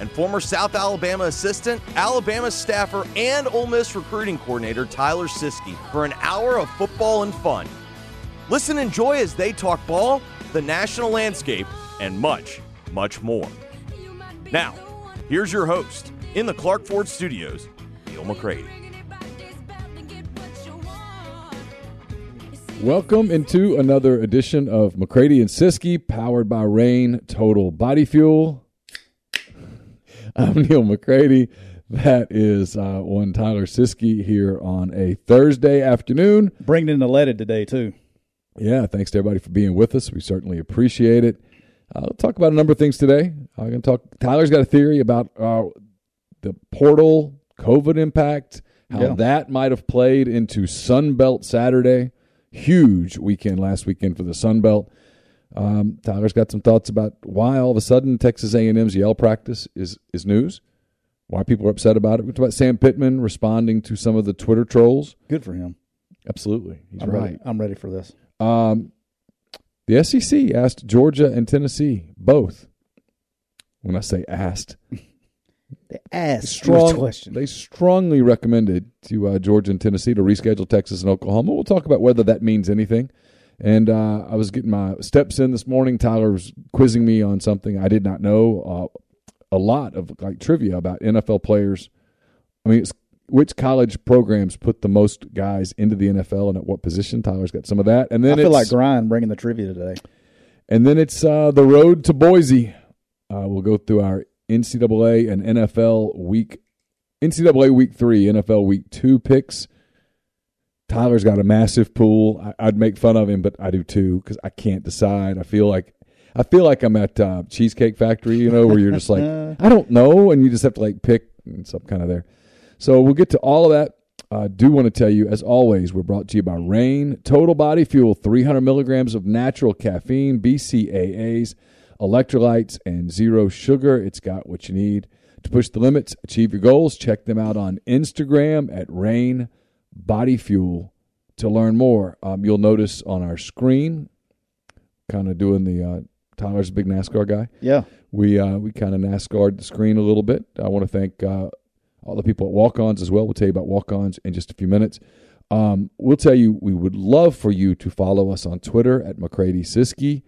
and former South Alabama assistant, Alabama staffer, and Ole Miss recruiting coordinator Tyler Siskey for an hour of football and fun. Listen and enjoy as they talk ball, the national landscape, and much, much more. Now, here's your host in the Clark Ford Studios, Neil McCready. Welcome into another edition of McCready and Siskey, powered by Reign Total Body Fuel. I'm Neil McCready. That is uh, one Tyler Siskey here on a Thursday afternoon. Bringing in the leaded today too. Yeah, thanks to everybody for being with us. We certainly appreciate it. Uh, will talk about a number of things today. I'm going to talk. Tyler's got a theory about uh, the portal COVID impact, how Yeah. that might have played into Sun Belt Saturday. Huge weekend last weekend for the Sun Belt. Um, Tyler's got some thoughts about why all of a sudden Texas A&M's yell practice is is news. Why people are upset about it. We talked about Sam Pittman responding to some of the Twitter trolls. Good for him. Absolutely, he's I'm right. ready. I'm ready for this. Um, the SEC asked Georgia and Tennessee both. When I say asked, The ass strong, question. they strongly recommended to uh, Georgia and Tennessee to reschedule Texas and Oklahoma. We'll talk about whether that means anything. And uh, I was getting my steps in this morning. Tyler was quizzing me on something I did not know. Uh, a lot of like trivia about NFL players. I mean, it's, which college programs put the most guys into the NFL and at what position? Tyler's got some of that. And then I feel like Grind bringing the trivia today. and then it's uh, the road to Boise. Uh, we'll go through our NCAA and NFL week, NCAA week three, NFL week two picks. Tyler's got a massive pool. I, I'd make fun of him, but I do too because I can't decide. I feel like I feel like I'm at uh, Cheesecake Factory, you know, where you're just like I don't know, and you just have to like pick and some kind of there. So we'll get to all of that. I do want to tell you, as always, we're brought to you by Reign Total Body Fuel, 300 milligrams of natural caffeine, BCAAs, electrolytes, and zero sugar. It's got what you need to push the limits, achieve your goals. Check them out on Instagram at Reign Body Fuel to learn more. Um, you'll notice on our screen, kind of doing the uh, Tyler's a big NASCAR guy Yeah. we uh, we kind of NASCAR the screen a little bit. I want to thank uh, all the people at Walk-Ons as well. We'll tell you about Walk-Ons in just a few minutes. Um, we'll tell you we would love for you to follow us on Twitter at McCready Siskey,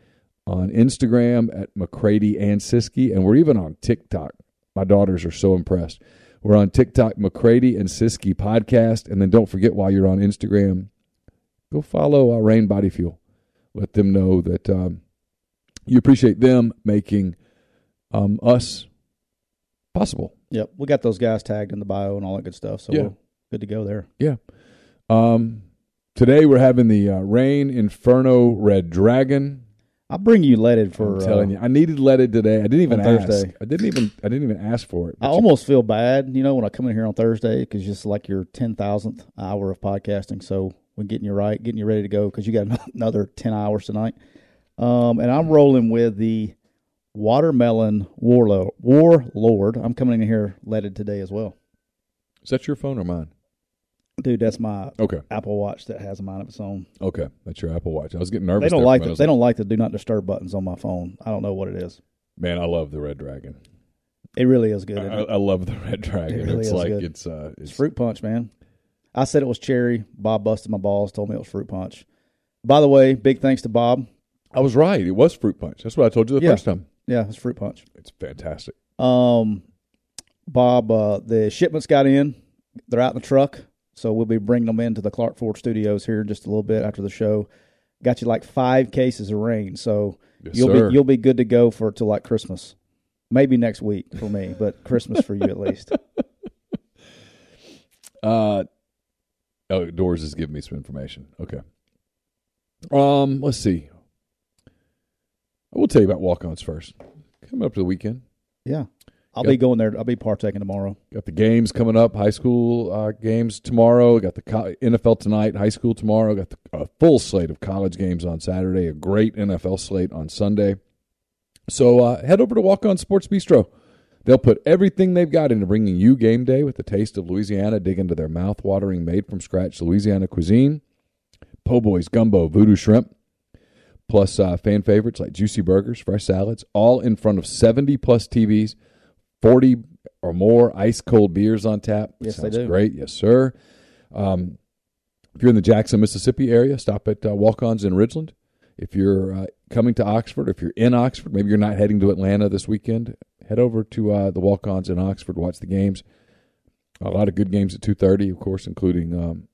on Instagram at McCready and Siskey, and we're even on TikTok. My daughters are so impressed. We're on TikTok, McCready and Siskey podcast, and then don't forget while you're on Instagram, go follow uh, Reign Body Fuel. Let them know that um, you appreciate them making um, us possible. Yep. We got those guys tagged in the bio and all that good stuff. So Yeah. we're good to go there. Yeah. Um, today we're having the uh, Reign Inferno Red Dragon. I'll bring you leaded for. I'm telling uh, you, I needed leaded today. I didn't even ask. Thursday. I didn't even. I didn't even ask for it. I you- almost feel bad, you know, when I come in here on Thursday because just like your ten thousandth hour of podcasting. So we're getting you right, getting you ready to go because you got another ten hours tonight. Um, and I'm rolling with the watermelon warlord. Warlord. I'm coming in here leaded today as well. Is that your phone or mine? Dude, that's my Okay, Apple Watch that has a mind of its own. okay, that's your Apple Watch. I was getting nervous. They don't like the, they don't like the do not disturb buttons on my phone. I don't know what it is. Man, I love the Red Dragon. It really is good. I. I love the Red Dragon. It really it's like good. it's uh, it's, It's fruit punch, man. I said it was cherry. Bob busted my balls, told me it was fruit punch. By the way, big thanks to Bob. I was right. It was fruit punch. That's what I told you the Yeah. first time. Yeah, it's fruit punch. It's fantastic. Um, Bob, uh, the shipments got in. They're out in the truck, so we'll be bringing them into the Clark Ford Studios here just a little bit after the show. Got you like five cases of rain, so Yes, you'll sir. be you'll be good to go for till like Christmas. Maybe next week for me, but Christmas for you at least. Uh, oh, Doors is giving me some information. Okay. Um, let's see. I will tell you about walk-ons first. Coming up to the weekend, Yeah, I'll Got- be going there. I'll be partaking tomorrow. got the games coming up. High school uh, games tomorrow. Got the co- NFL tonight. High school tomorrow. Got the, a full slate of college games on Saturday. A great NFL slate on Sunday. So uh, head over to Walk On Sports Bistro. They'll put everything they've got into bringing you game day with the taste of Louisiana. Dig into their mouth-watering, made-from-scratch Louisiana cuisine. Po' boys, gumbo, voodoo shrimp, plus uh, fan favorites like juicy burgers, fresh salads, all in front of 70-plus TVs, 40 or more ice-cold beers on tap. Yes, they do. great. Yes, sir. Um, if you're in the Jackson, Mississippi area, stop at uh, Walk-Ons in Ridgeland. If you're uh, coming to Oxford, if you're in Oxford, maybe you're not heading to Atlanta this weekend, head over to uh, the Walk-Ons in Oxford, watch the games. A lot of good games at 2:30, of course, including um,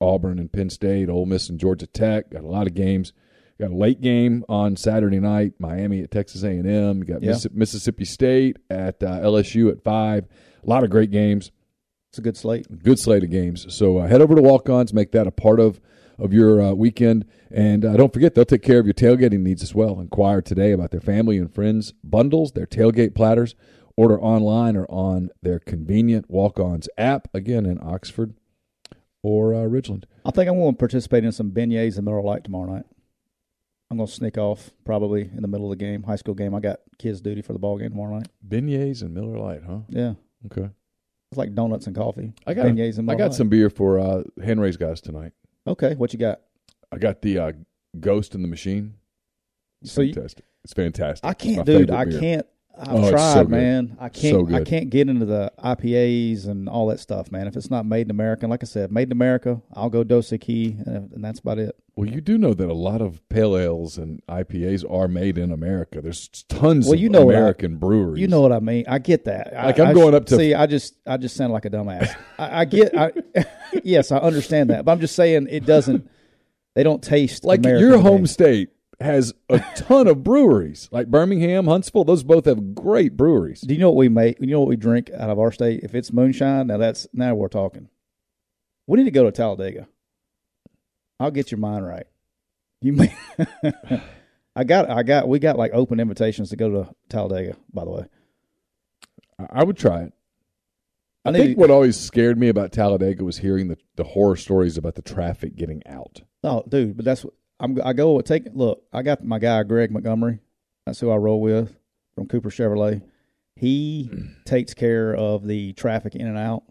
Auburn and Penn State, Ole Miss and Georgia Tech. Got a lot of games. Got a late game on Saturday night, Miami at Texas A&M. You got Yeah. Missi- Mississippi State at uh, LSU at five. A lot of great games It's a good slate. good slate of games. So uh, head over to Walk-Ons, make that a part of of your uh, weekend, and uh, don't forget they'll take care of your tailgating needs as well. Inquire today about their family and friends bundles, their tailgate platters. Order online or on their convenient Walk-Ons app. Again in Oxford or uh, Ridgeland. I think I'm going to participate in some beignets and Miller Lite tomorrow night. I'm to sneak off probably in the middle of the game, high school game. I got kids duty for the ball game tomorrow night. Beignets and Miller Lite, huh? Yeah, Okay. it's like donuts and coffee. I got beignets and I got Lite. some beer for uh, Henry's guys tonight. Okay, what you got? I got the uh, Ghost in the Machine. It's So you- fantastic. it's fantastic. I It's my can't, dude. favorite I beer. can't. I've Oh, tried, so man. I can't. So I can't get into the IPAs and all that stuff, man. If it's not made in America, like I said, made in America, I'll go Dos Equis, and, and that's about it. Well, you do know that a lot of pale ales and IPAs are made in America. There's tons Well, of you know what I- American breweries. You know what I mean? I get that. Like, I'm I going up to- see. I just, I just sound like a dumbass. I, I get. I, yes, I understand that, but I'm just saying it doesn't. They don't taste like American your home state has a ton of breweries. Like Birmingham, Huntsville, those both have great breweries. Do you know what we make? You know what we drink out of our state? If it's moonshine, now that's now we're talking. We need to go to Talladega. I'll get your mind right. You may. I got. I got. We got like open invitations to go to Talladega. By the way, I would try it. I, I think to- what always scared me about Talladega was hearing the, the horror stories about the traffic getting out. Oh, dude, but that's I'm. I go take look. I got my guy Greg Montgomery. That's who I roll with from Cooper Chevrolet. He takes care of the traffic in and out,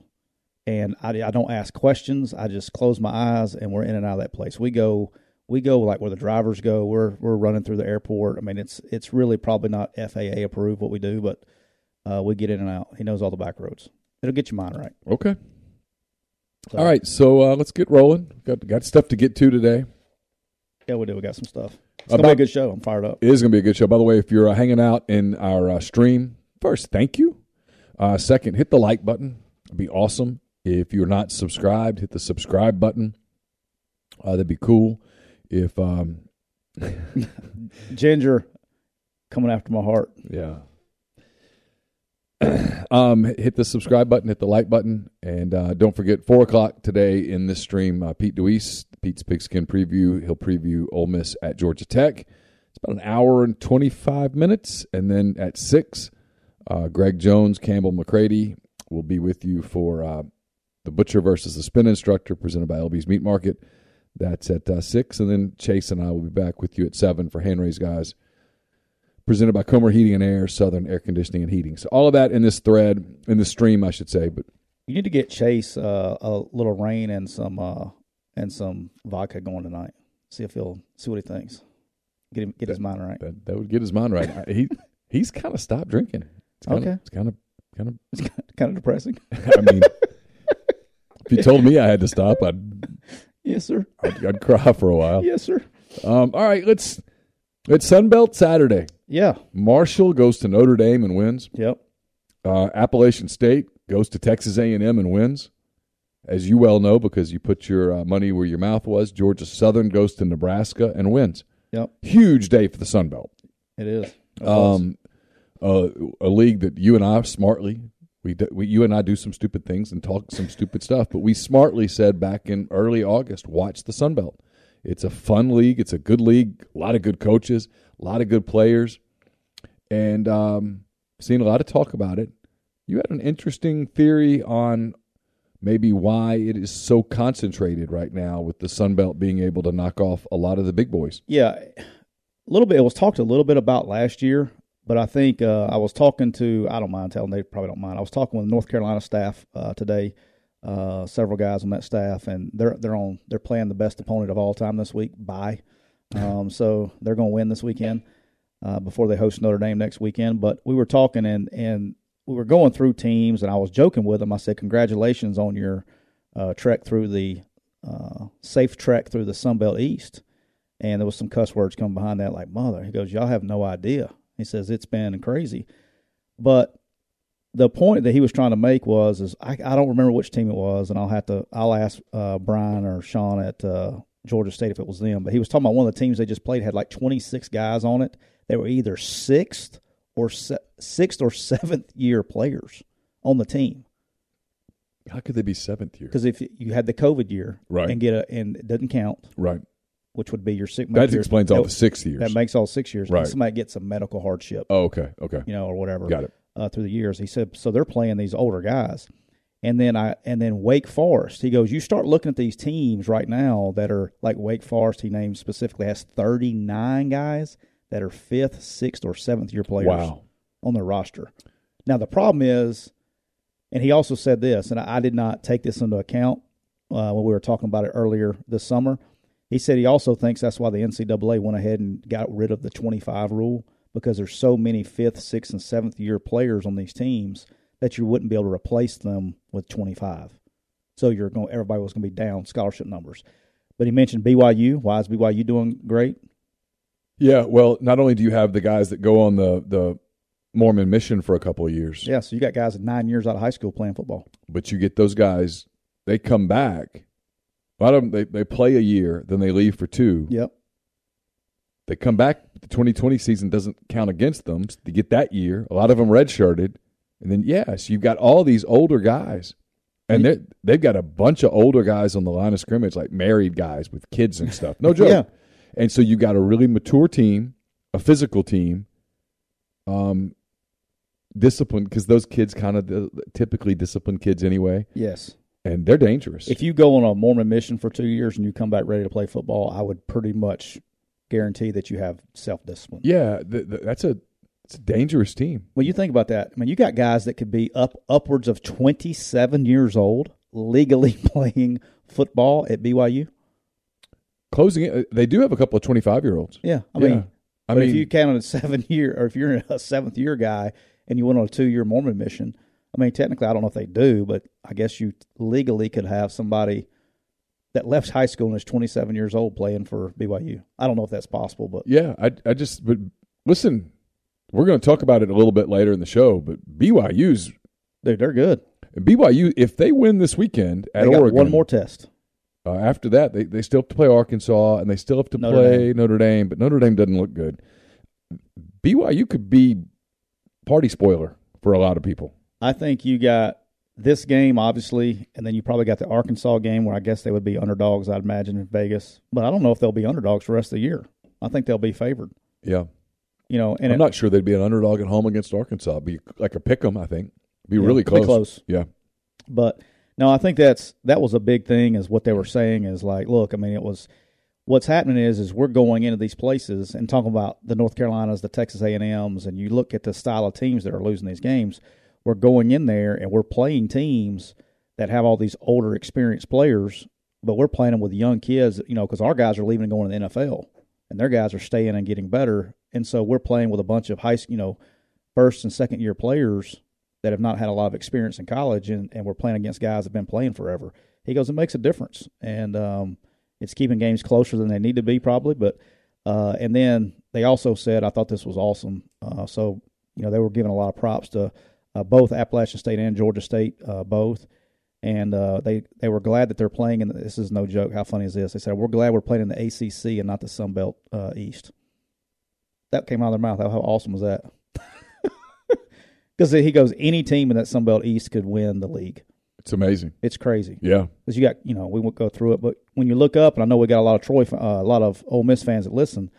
and I, I don't ask questions. I just close my eyes, and we're in and out of that place. We go. We go like where the drivers go. We're we're running through the airport. I mean, it's it's really probably not FAA approved what we do, but uh, we get in and out. He knows all the back roads. It'll get your mind right. Okay. So, All right. So uh, let's get rolling. Got got stuff to get to today. Yeah, we do. We got some stuff. It's gonna be a good show. I'm fired up. It is going to be a good show. By the way, if you're uh, hanging out in our uh, stream, first, thank you. Uh, second, hit the like button. It'd be awesome. If you're not subscribed, hit the subscribe button. Uh, that'd be cool. If um, Ginger coming after my heart. yeah, um, hit the subscribe button, hit the like button, and uh, don't forget four o'clock today in this stream. Uh, Pete Deweese, Pete's Pigskin preview. He'll preview Ole Miss at Georgia Tech. It's about an hour and twenty five minutes, and then at six, uh, Greg Jones, Campbell McCready will be with you for uh, the Butcher versus the Spin Instructor, presented by LB's Meat Market. That's at uh, six, and then Chase and I will be back with you at seven for hand Henry's guys presented by Comer Heating and Air, Southern Air Conditioning and Heating. So all of that in this thread, in this stream, I should say. But You need to get Chase uh, a little rain and some uh, and some vodka going tonight. See if he'll see what he thinks. Get him get his mind right. That, that would get his mind right. He he's kind of stopped drinking. It's kinda, Okay. It's kind of kind of. It's kind of depressing. I mean, if you told me I had to stop, I'd yes, sir. I'd, I'd cry for a while. Yes, sir. Um, all right, let's. It's Sunbelt Saturday. Yeah. Marshall goes to Notre Dame and wins. Yep. Uh, Appalachian State goes to Texas A&M and wins, as you well know because you put your uh, money where your mouth was. Georgia Southern goes to Nebraska and wins. Yep. Huge day for the Sun Belt. It is. It. Um, uh, a league that you and I smartly we, do, we you and I do some stupid things and talk some stupid stuff, but we smartly said back in early August, watch the Sun Belt. It's a fun league. It's a good league. A lot of good coaches. A lot of good players, and um, seen a lot of talk about it. You had an interesting theory on maybe why it is so concentrated right now with the Sun Belt being able to knock off a lot of the big boys. Yeah, a little bit. It was talked a little bit about last year, but I think uh, I was talking to. I don't mind telling. They probably don't mind. I was talking with North Carolina staff uh, today. Uh, several guys on that staff, and they're they're on. They're playing the best opponent of all time this week. Bye. Um, so they're going to win this weekend uh, before they host Notre Dame next weekend. But we were talking and and we were going through teams, and I was joking with them. I said, "Congratulations on your uh, trek through the uh, safe trek through the Sun Belt East." And there was some cuss words coming behind that, like "mother." He goes, "Y'all have no idea." He says it's been crazy, but the point that he was trying to make was, is I, I don't remember which team it was, and I'll have to I'll ask uh, Brian or Sean at uh, Georgia State if it was them. But he was talking about one of the teams they just played had like 26 guys on it. They were either sixth or se- sixth or seventh year players on the team. How could they be seventh year? Because if you had the COVID year Right. and get a and it doesn't count, Right. which would be your six. That explains all the six years. That makes all six years. Right. And somebody gets a medical hardship, oh, okay. Okay. you know, or whatever. Got it. uh, through the years. He said, so they're playing these older guys, and then I and then Wake Forest. He goes, you start looking at these teams right now that are like Wake Forest. He named specifically has thirty nine guys that are fifth, sixth, or seventh year players Wow. on their roster. Now the problem is, and he also said this, and I, I did not take this into account uh, when we were talking about it earlier this summer. He said he also thinks that's why the NCAA went ahead and got rid of the 25 rule because there's so many fifth, sixth, and seventh year players on these teams that you wouldn't be able to replace them with 25. So you're going, everybody was going to be down scholarship numbers. But he mentioned BYU. Why is BYU doing great? Yeah. Well, not only do you have the guys that go on the the Mormon mission for a couple of years, Yeah, so you got guys at nine years out of high school playing football. but you get those guys. They come back. A lot of them they, they play a year, then they leave for two. Yep. They come back. The 2020 season doesn't count against them. So they get that year. A lot of them redshirted, and then yes, you've got all these older guys, and they they've got a bunch of older guys on the line of scrimmage, like married guys with kids and stuff. No joke. Yeah. And so you got a really mature team, a physical team, um, disciplined because those kids kind of typically disciplined kids anyway, Yes. and they're dangerous. If you go on a Mormon mission for two years and you come back ready to play football, I would pretty much guarantee that you have self discipline. yeah, th- th- that's a it's a dangerous team. When you think about that, I mean, you got guys that could be up upwards of 27 years old legally playing football at BYU. Closing it, uh, they do have a couple of 25 year olds. Yeah, I Yeah. mean, I mean, if you count on a seven year, or if you're a seventh year guy and you went on a two year Mormon mission, I mean, technically, I don't know if they do, but I guess you legally could have somebody that left high school and is 27 years old playing for BYU. I don't know if that's possible, but yeah, I I just but listen, we're going to talk about it a little bit later in the show, but BYU's dude, they're good. BYU if they win this weekend at They got Oregon, one more test. Uh, after that, they, they still have to play Arkansas and they still have to Notre play Dame. Notre Dame, but Notre Dame doesn't look good. BYU could be party spoiler for a lot of people. I think you got this game, obviously, and then you probably got the Arkansas game where I guess they would be underdogs, I'd imagine, in Vegas. But I don't know if they'll be underdogs for the rest of the year. I think they'll be favored. Yeah, You know, and I'm it- not sure they'd be an underdog at home against Arkansas. Be like a pick 'em, I think. Be really close. close. Yeah, But no, I think that's that was a big thing. Is what they were saying is like, look, I mean, it was what's happening is is we're going into these places and talking about the North Carolinas, the Texas A and M's, and you look at the style of teams that are losing these games. We're going in there and we're playing teams that have all these older, experienced players, but we're playing them with young kids. You know, because our guys are leaving and going to the NFL, and their guys are staying and getting better, and so we're playing with a bunch of high, you know, first and second year players that have not had a lot of experience in college, and, and we're playing against guys that have been playing forever. He goes, it makes a difference, and um, it's keeping games closer than they need to be, probably. But uh, and then they also said, I thought this was awesome. Uh, so you know, they were giving a lot of props to uh, both Appalachian State and Georgia State, uh, both. And uh, they they were glad that they're playing. And this is no joke. How funny is this? They said we're glad we're playing in the ACC and not the Sun Belt uh, East. That came out of their mouth. How, how awesome was that? Because he goes, any team in that Sun Belt East could win the league. It's amazing. It's crazy. Yeah. Because you got, you know, we won't go through it, but when you look up, and I know we got a lot of Troy, uh, a lot of Ole Miss fans that listen,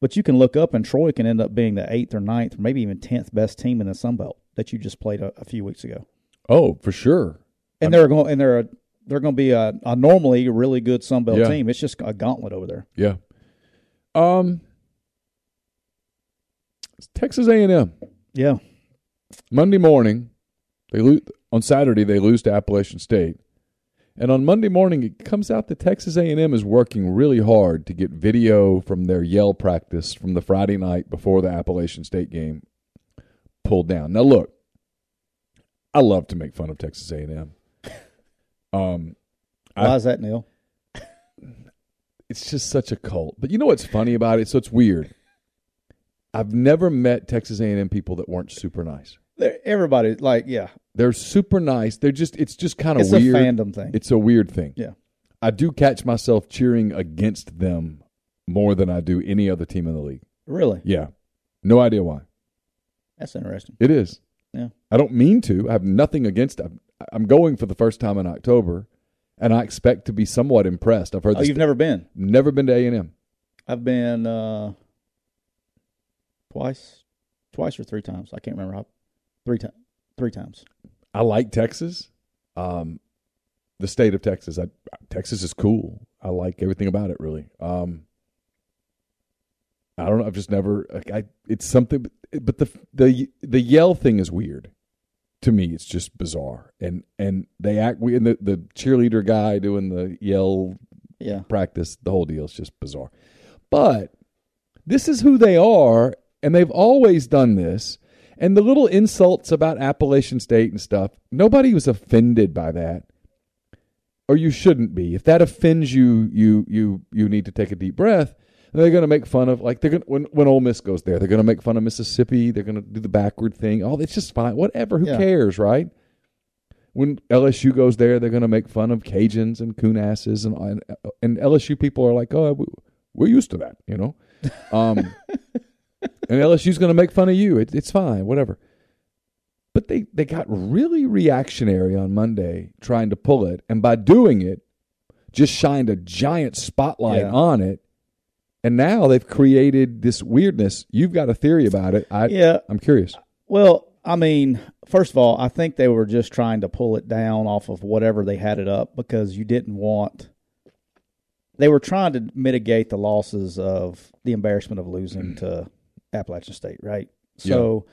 but you can look up, and Troy can end up being the eighth or ninth, or maybe even tenth best team in the Sun Belt that you just played a, a few weeks ago. Oh, for sure. And they're going, and they're a, they're going to be a, a normally really good Sun Belt Yeah. team. It's just a gauntlet over there. Yeah. Um. Texas A&M Yeah, Monday morning, they lose on Saturday. They lose to Appalachian State, and on Monday morning, it comes out that Texas A&M is working really hard to get video from their yell practice from the Friday night before the Appalachian State game pulled down. Now, look, I love to make fun of Texas A&M. Um, I- why is that, Neil? it's just such a cult. But you know what's funny about it? So it's weird. I've never met Texas A&M people that weren't super nice. They're, everybody, like, yeah, They're super nice. They're just it's just kind of it's weird. a fandom thing. It's a weird thing. Yeah. I do catch myself cheering against them more than I do any other team in the league. really, Yeah. No idea why. that's interesting. It is. Yeah. I don't mean to. I have nothing against. I'm going for the first time in October, and I expect to be somewhat impressed. I've heard Oh, this. you've never been? never been to A&M. I've been uh, twice, twice or three times. I can't remember how. Three times. Three times. I like Texas. Um, the state of Texas. I, Texas is cool. I like everything about it. Really. Um, I don't know. I've just never. Like, I. It's something. But the the the yell thing is weird. To me, it's just bizarre. And and they act. We and the the cheerleader guy doing the yell Yeah. practice. The whole deal is just bizarre. But this is who they are, and they've always done this. And the little insults about Appalachian State and stuff, nobody was offended by that. Or you shouldn't be. If that offends you, you you you need to take a deep breath. They're going to make fun of like they're going when when Ole Miss goes there, they're going to make fun of Mississippi. They're going to do the backward thing. Oh, it's just fine. Whatever. Who Yeah. cares, right? When LSU goes there, they're going to make fun of Cajuns and coon asses, and, and and LSU people are like, oh, we- we're used to that, you know. Um, and LSU's going to make fun of you. It, it's fine, whatever. But they they got really reactionary on Monday trying to pull it, and by doing it, just shined a giant spotlight Yeah. on it. And now they've created this weirdness. You've got a theory about it. I, Yeah. I'm curious. Well, I mean, first of all, I think they were just trying to pull it down off of whatever they had it up because you didn't want. They were trying to mitigate the losses of the embarrassment of losing mm. to Appalachian State, right? So,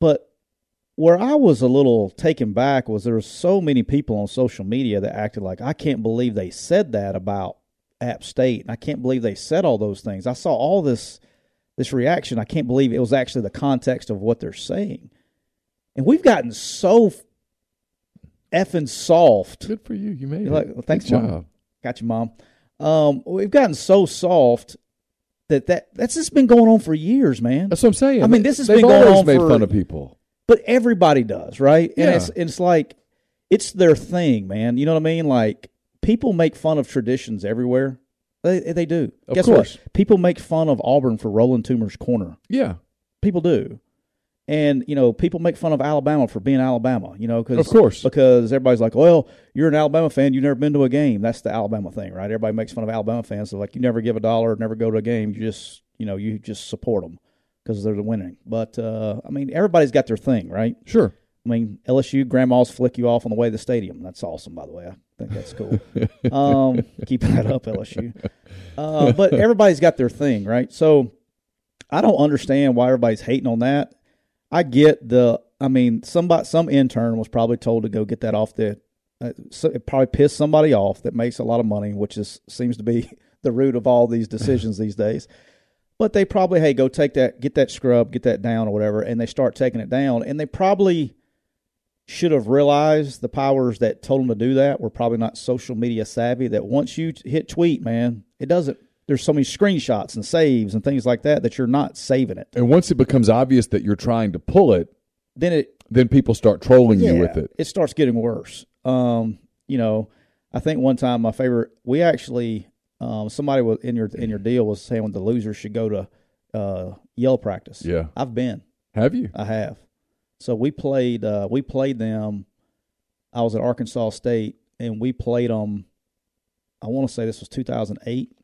but where I was a little taken back was there were so many people on social media that acted like I can't believe they said that about App State. And I can't believe they said all those things. I saw all this this reaction. I can't believe it was actually the context of what they're saying. And we've gotten so effing soft. Good for you. You made You're it. like, well, thanks, Good Mom. job. Got you, mom. Um, we've gotten so soft that, that that's just been going on for years, man. That's what I'm saying. I mean, this has They've been going always on made for- fun of people. But everybody does, right? And Yeah. it's it's like it's their thing, man. You know what I mean? Like people make fun of traditions everywhere. They they do. Of Guess course. what? People make fun of Auburn for rolling Toomer's corner. Yeah, People do. And you know, people make fun of Alabama for being Alabama. You know, because Of course. because everybody's like, "Well, you're an Alabama fan. You've never been to a game." That's the Alabama thing, right? Everybody makes fun of Alabama fans. So like, you never give a dollar, never go to a game. You just, you know, you just support them because they're the winning. But uh, I mean, everybody's got their thing, right? sure. I mean, LSU grandmas flick you off on the way to the stadium. That's awesome, by the way. I think that's cool. um, keeping that up, LSU. Uh, but everybody's got their thing, right? So I don't understand why everybody's hating on that. I get the. I mean, somebody, some intern was probably told to go get that off the uh, so it probably pissed somebody off that makes a lot of money, which is seems to be the root of all these decisions these days. But they probably, hey, go take that, get that scrub, get that down or whatever, and they start taking it down, and they probably should have realized the powers that told them to do that were probably not social media savvy. That once you hit tweet, man, it doesn't. There's so many screenshots and saves and things like that that you're not saving it. And once it becomes obvious that you're trying to pull it, Then it then people start trolling yeah, you with it. It starts getting worse. Um, you know, I think one time my favorite, we actually, um, somebody was in your in your deal was saying the losers should go to uh, yell practice. Yeah. I've been, Have you? I have. So we played, uh, we played them. I was at Arkansas State, and we played them. I want to say this was 2008,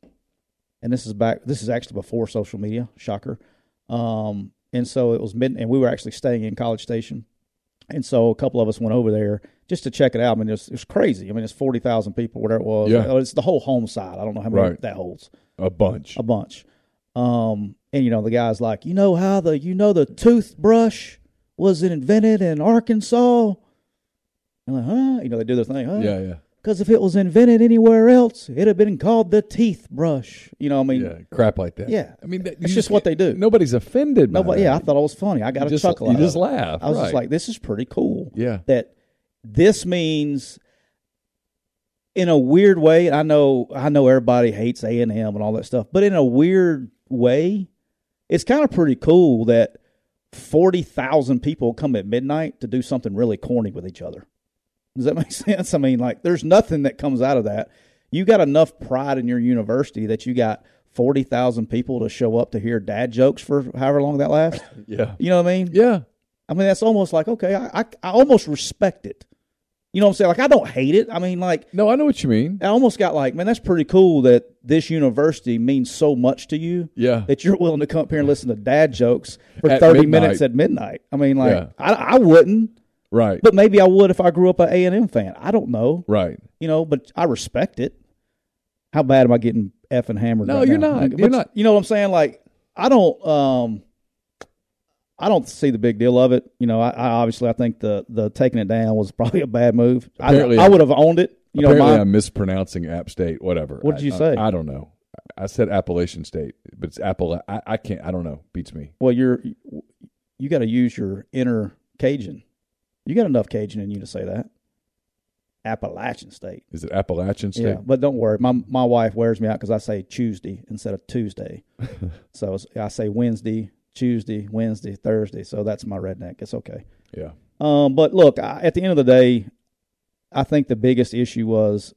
and this is back. This is actually before social media. Shocker. Um, and so it was mid, and we were actually staying in College Station. And so a couple of us went over there just to check it out. I mean, it was, it was crazy. I mean, it's 40,000 people, whatever it was. Yeah. Oh, It's the whole home side. I don't know how many Right. that holds. A bunch. A bunch. Um, and, you know, the guy's like, you know how the, you know, the toothbrush was invented in Arkansas? I'm like, huh? You know, they do their thing. Huh? Yeah, yeah. Because if it was invented anywhere else, it'd have been called the teeth brush. You know, what I mean, Yeah, crap like that. Yeah. I mean, that, It's you just what they do. Nobody's offended. nobody, yeah, I thought it was funny. I got you a just, chuckle. You just laugh. I was just like, this is pretty cool. yeah, that this means in a weird way i know i know everybody hates a&m and all that stuff but in a weird way it's kind of pretty cool that 40,000 people come at midnight to do something really corny with each other does that make sense i mean like there's nothing that comes out of that you got enough pride in your university that you got 40,000 people to show up to hear dad jokes for however long that lasts yeah, you know what i mean yeah. I mean, that's almost like okay. I, I I almost respect it. You know what I'm saying? Like I don't hate it. I mean, like No, I know what you mean. I almost got like, man, that's pretty cool that this university means so much to you Yeah, that you're willing to come up here and listen to dad jokes for At 30 midnight. minutes at midnight. I mean, like Yeah. I I wouldn't, right, but maybe I would if I grew up an A and M fan. I don't know. right. You know, but I respect it. How bad am I getting effing hammered? No, right you're now? not. But You're not. You know what I'm saying? Like I don't. um I don't see the big deal of it. You know, I, I obviously I think the the taking it down was probably a bad move. I, Apparently I I'm- would have owned it. You know, Apparently, my, I'm mispronouncing App State. Whatever. What did you I- say? I, I don't know. I said Appalachian State, but it's Apple. I, I can't. I don't know. Beats me. well, you're you got to use your inner Cajun. You got enough Cajun in you to say that. Appalachian State. Is it Appalachian State? Yeah, but don't worry. My my wife wears me out because I say Tuesday instead of Tuesday. so I say Wednesday, Tuesday, Wednesday, Thursday. So that's my redneck. It's okay. Yeah. Um, but look, I, at the end of the day, I think the biggest issue was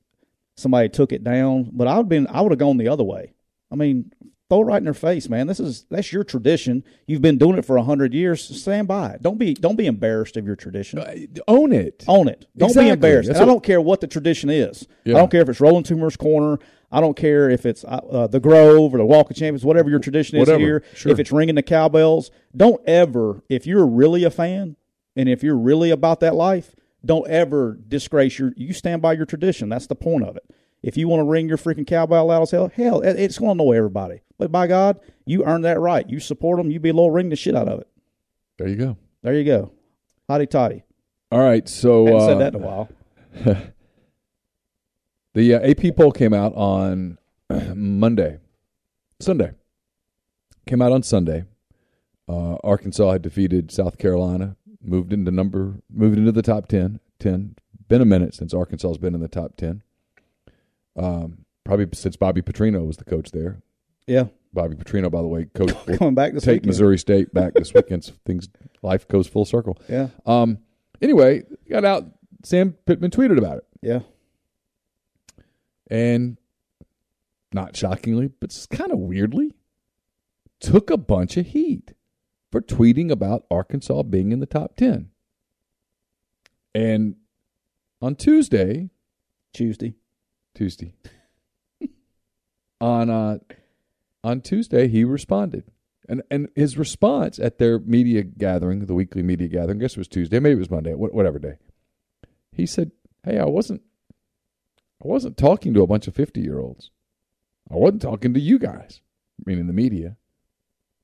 somebody took it down. But I would been I would have gone the other way. I mean, throw it right in their face, man. This is that's your tradition. You've been doing it for a hundred years. Stand by it. Don't be don't be embarrassed of your tradition. Uh, Own it. Own it. Don't Exactly. be embarrassed. I don't care what the tradition is. Yeah. I don't care if it's Rolling Toomer's Corner. I don't care if it's uh, uh, the Grove or the Walk of Champions, whatever your tradition is here. Sure. If it's ringing the cowbells, don't ever, if you're really a fan and if you're really about that life, don't ever disgrace your. You stand by your tradition. That's the point of it. If you want to ring your freaking cowbell loud as hell, hell, it's going to annoy everybody. But by God, you earned that right. You support them. You be a little ring the shit out of it. There you go. There you go. Hotty toddy. All right. So Haven't uh, said that in a while. the uh, AP poll came out on Monday, Sunday. Came out on Sunday. Uh, Arkansas had defeated South Carolina, moved into number, moved into the top 10. 10. Been a minute since Arkansas has been in the top 10. Um, probably since Bobby Petrino was the coach there. Yeah. Bobby Petrino, by the way, coach Coming back this take weekend. Missouri State back this weekend. so things, life goes full circle. Yeah. Um, anyway, got out. Sam Pittman tweeted about it, Yeah. and not shockingly, but kind of weirdly, took a bunch of heat for tweeting about Arkansas being in the top ten. And on Tuesday, Tuesday. Tuesday, on uh, on Tuesday, he responded. And and his response at their media gathering, the weekly media gathering, I guess it was Tuesday, maybe it was Monday, whatever day. He said, "Hey, I wasn't, I wasn't talking to a bunch of fifty year olds. I wasn't talking to you guys, meaning the media.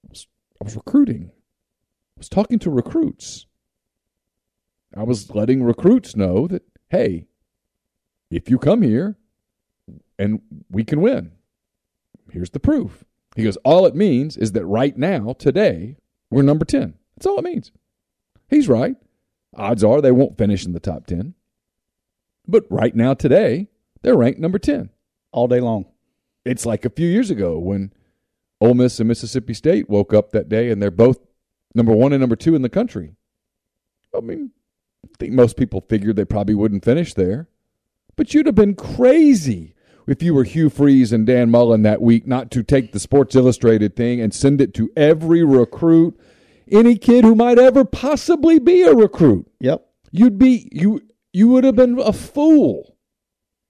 I was, I was recruiting. I was talking to recruits. I was letting recruits know that, hey, if you come here and we can win, here's the proof. He goes, all it means is that right now, today, we're number 10. That's all it means. He's right. Odds are they won't finish in the top 10. But right now, today, they're ranked number 10 all day long. It's like a few years ago when Ole Miss and Mississippi State woke up that day and they're both number one and number two in the country. I mean, I think most people figured they probably wouldn't finish there. But you'd have been crazy if you were Hugh Freeze and Dan Mullen that week not to take the Sports Illustrated thing and send it to every recruit, any kid who might ever possibly be a recruit. Yep. You'd be you you would have been a fool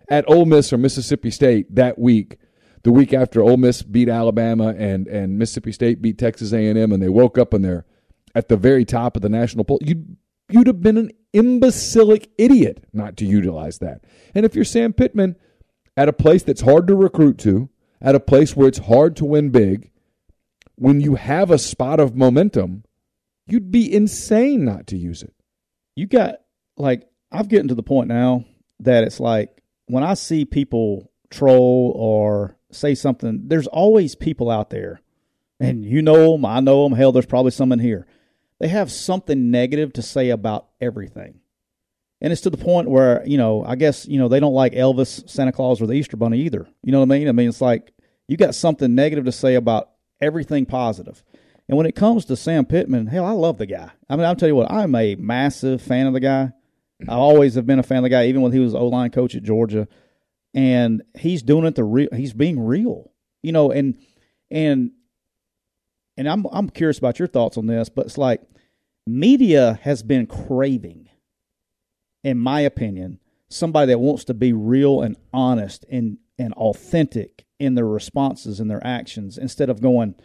at Ole Miss or Mississippi State that week. The week after Ole Miss beat Alabama and and Mississippi State beat Texas A&M and they woke up and they're at the very top of the national poll. You'd you'd have been an imbecilic idiot not to utilize that. And if you're Sam Pittman at a place that's hard to recruit to, at a place where it's hard to win big, when you have a spot of momentum, you'd be insane not to use it. You got like I've getting to the point now that it's like when I see people troll or say something, there's always people out there, and you know them, I know them. Hell, there's probably some in here. They have something negative to say about everything. And it's to the point where, you know, I guess, you know, they don't like Elvis, Santa Claus, or the Easter Bunny either. You know what I mean? I mean, it's like you got something negative to say about everything positive. And when it comes to Sam Pittman, hell, I love the guy. I mean, I'll tell you what, I'm a massive fan of the guy. I always have been a fan of the guy, even when he was O line coach at Georgia. And he's doing it the real. He's being real, you know. And and and I'm I'm curious about your thoughts on this, but it's like media has been craving, in my opinion, somebody that wants to be real and honest and and authentic in their responses and their actions instead of going,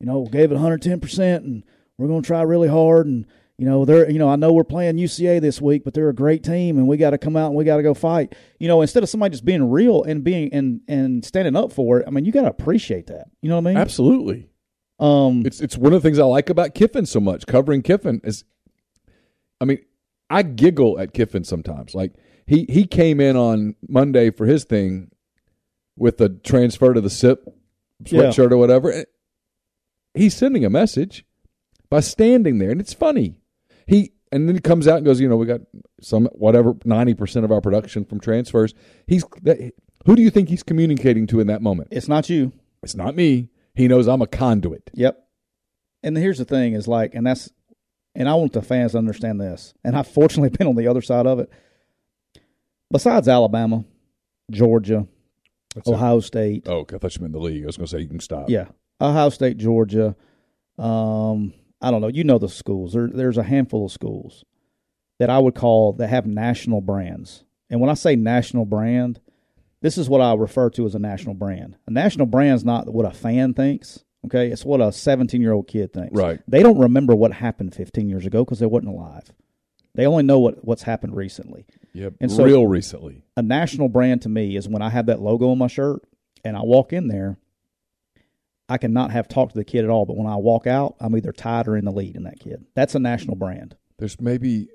you know, gave it 110 percent and we're going to try really hard and you know they're you know I know we're playing UCA this week, but they're a great team and we got to come out and we got to go fight. You know, instead of somebody just being real and being and and standing up for it, I mean, you got to appreciate that. You know what I mean? Absolutely. Um, It's it's one of the things I like about Kiffin so much. Covering Kiffin is, I mean, I giggle at Kiffin sometimes. Like he he came in on Monday for his thing with the transfer to the SIP sweatshirt or whatever. He's sending a message by standing there, and it's funny. He and then he comes out and goes, you know, we got some whatever ninety percent of our production from transfers. He's that, who do you think he's communicating to in that moment? it's not you. It's not me. He knows I'm a conduit. Yep. And here's the thing is like, and that's, and I want the fans to understand this. And I've fortunately been on the other side of it. Besides Alabama, Georgia, That's it. Ohio State, Oh, okay. I thought you meant the league. I was going to say you can stop. yeah, Ohio State, Georgia. Um, I don't know. You know the schools. There, there's a handful of schools that I would call that have national brands. And when I say national brand, this is what I refer to as a national brand. A national brand is not what a fan thinks. Okay, it's what a 17 year old kid thinks. Right. They don't remember what happened 15 years ago because they wasn't alive. They only know what, what's happened recently. Yep. And so- Real recently. A national brand to me is when I have that logo on my shirt and I walk in there. I cannot have talked to the kid at all, but when I walk out, I'm either tied or in the lead in that kid. That's a national brand. There's maybe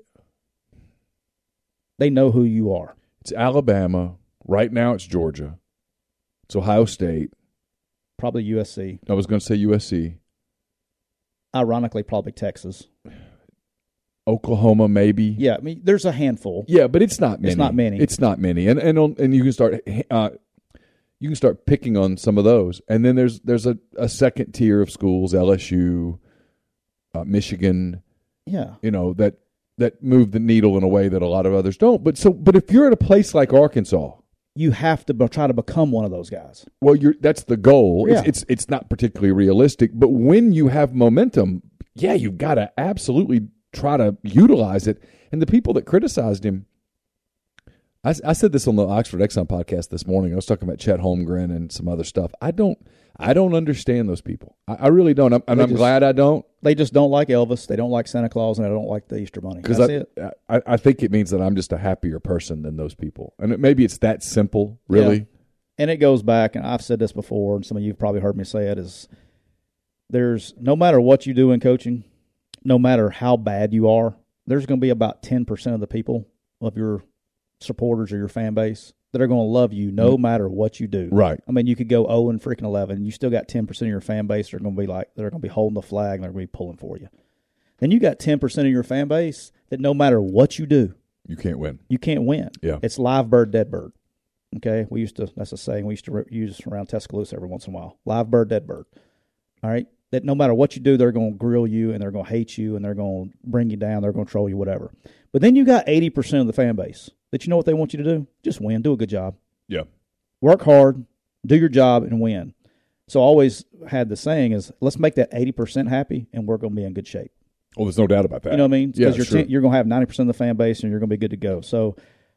They know who you are. it's Alabama. Right now it's Georgia. It's Ohio State. Probably USC. I was going to say USC. Ironically, probably Texas. Oklahoma, maybe. Yeah, I mean, there's a handful. Yeah, but it's not many. It's not many. It's not many, and and on, and you can start uh, you can start picking on some of those, and then there's there's a, a second tier of schools, LSU, uh, Michigan, Yeah, you know that that move the needle in a way that a lot of others don't. But so, but if you're at a place like Arkansas, you have to be- try to become one of those guys. well, you're that's the goal. Yeah. It's, it's it's not particularly realistic, but when you have momentum, yeah, you've got to absolutely try to utilize it. And the people that criticized him, I, I said this on the Oxford Exxon podcast this morning. I was talking about Chet Holmgren and some other stuff. I don't I don't understand those people. I, I really don't, I'm, and I'm just- glad I don't They just don't like Elvis. They don't like Santa Claus, and they don't like the Easter Bunny. because That's I, it. I I think it means that I'm just a happier person than those people, and it, maybe it's that simple, really. Yeah. and it goes back and i've said this before and some of you've probably heard me say it is there's no matter what you do in coaching no matter how bad you are there's going to be about 10% of the people of your supporters or your fan base that are going to love you no mm. matter what you do. Right. I mean, you could go 0 and freaking 11. You still got 10% of your fan base that are going to be like, they're going to be holding the flag and they're going to be pulling for you. Then you got 10% of your fan base that no matter what you do, You can't win. you can't win. Yeah. It's live bird, dead bird. Okay. We used to, that's a saying we used to use around Tuscaloosa every once in a while. Live bird, dead bird. All right. That no matter what you do, they're going to grill you and they're going to hate you and they're going to bring you down. They're going to troll you, whatever. But then you got 80% of the fan base that you know what they want you to do? Just win. Do a good job Yeah. work hard, do your job, and win. So I always had the saying is, let's make that eighty percent happy, and we're going to be in good shape. Well, there's no doubt about that. You know what I mean? Yeah, Because you're sure. you're going to have ninety percent of the fan base, and you're going to be good to go. So,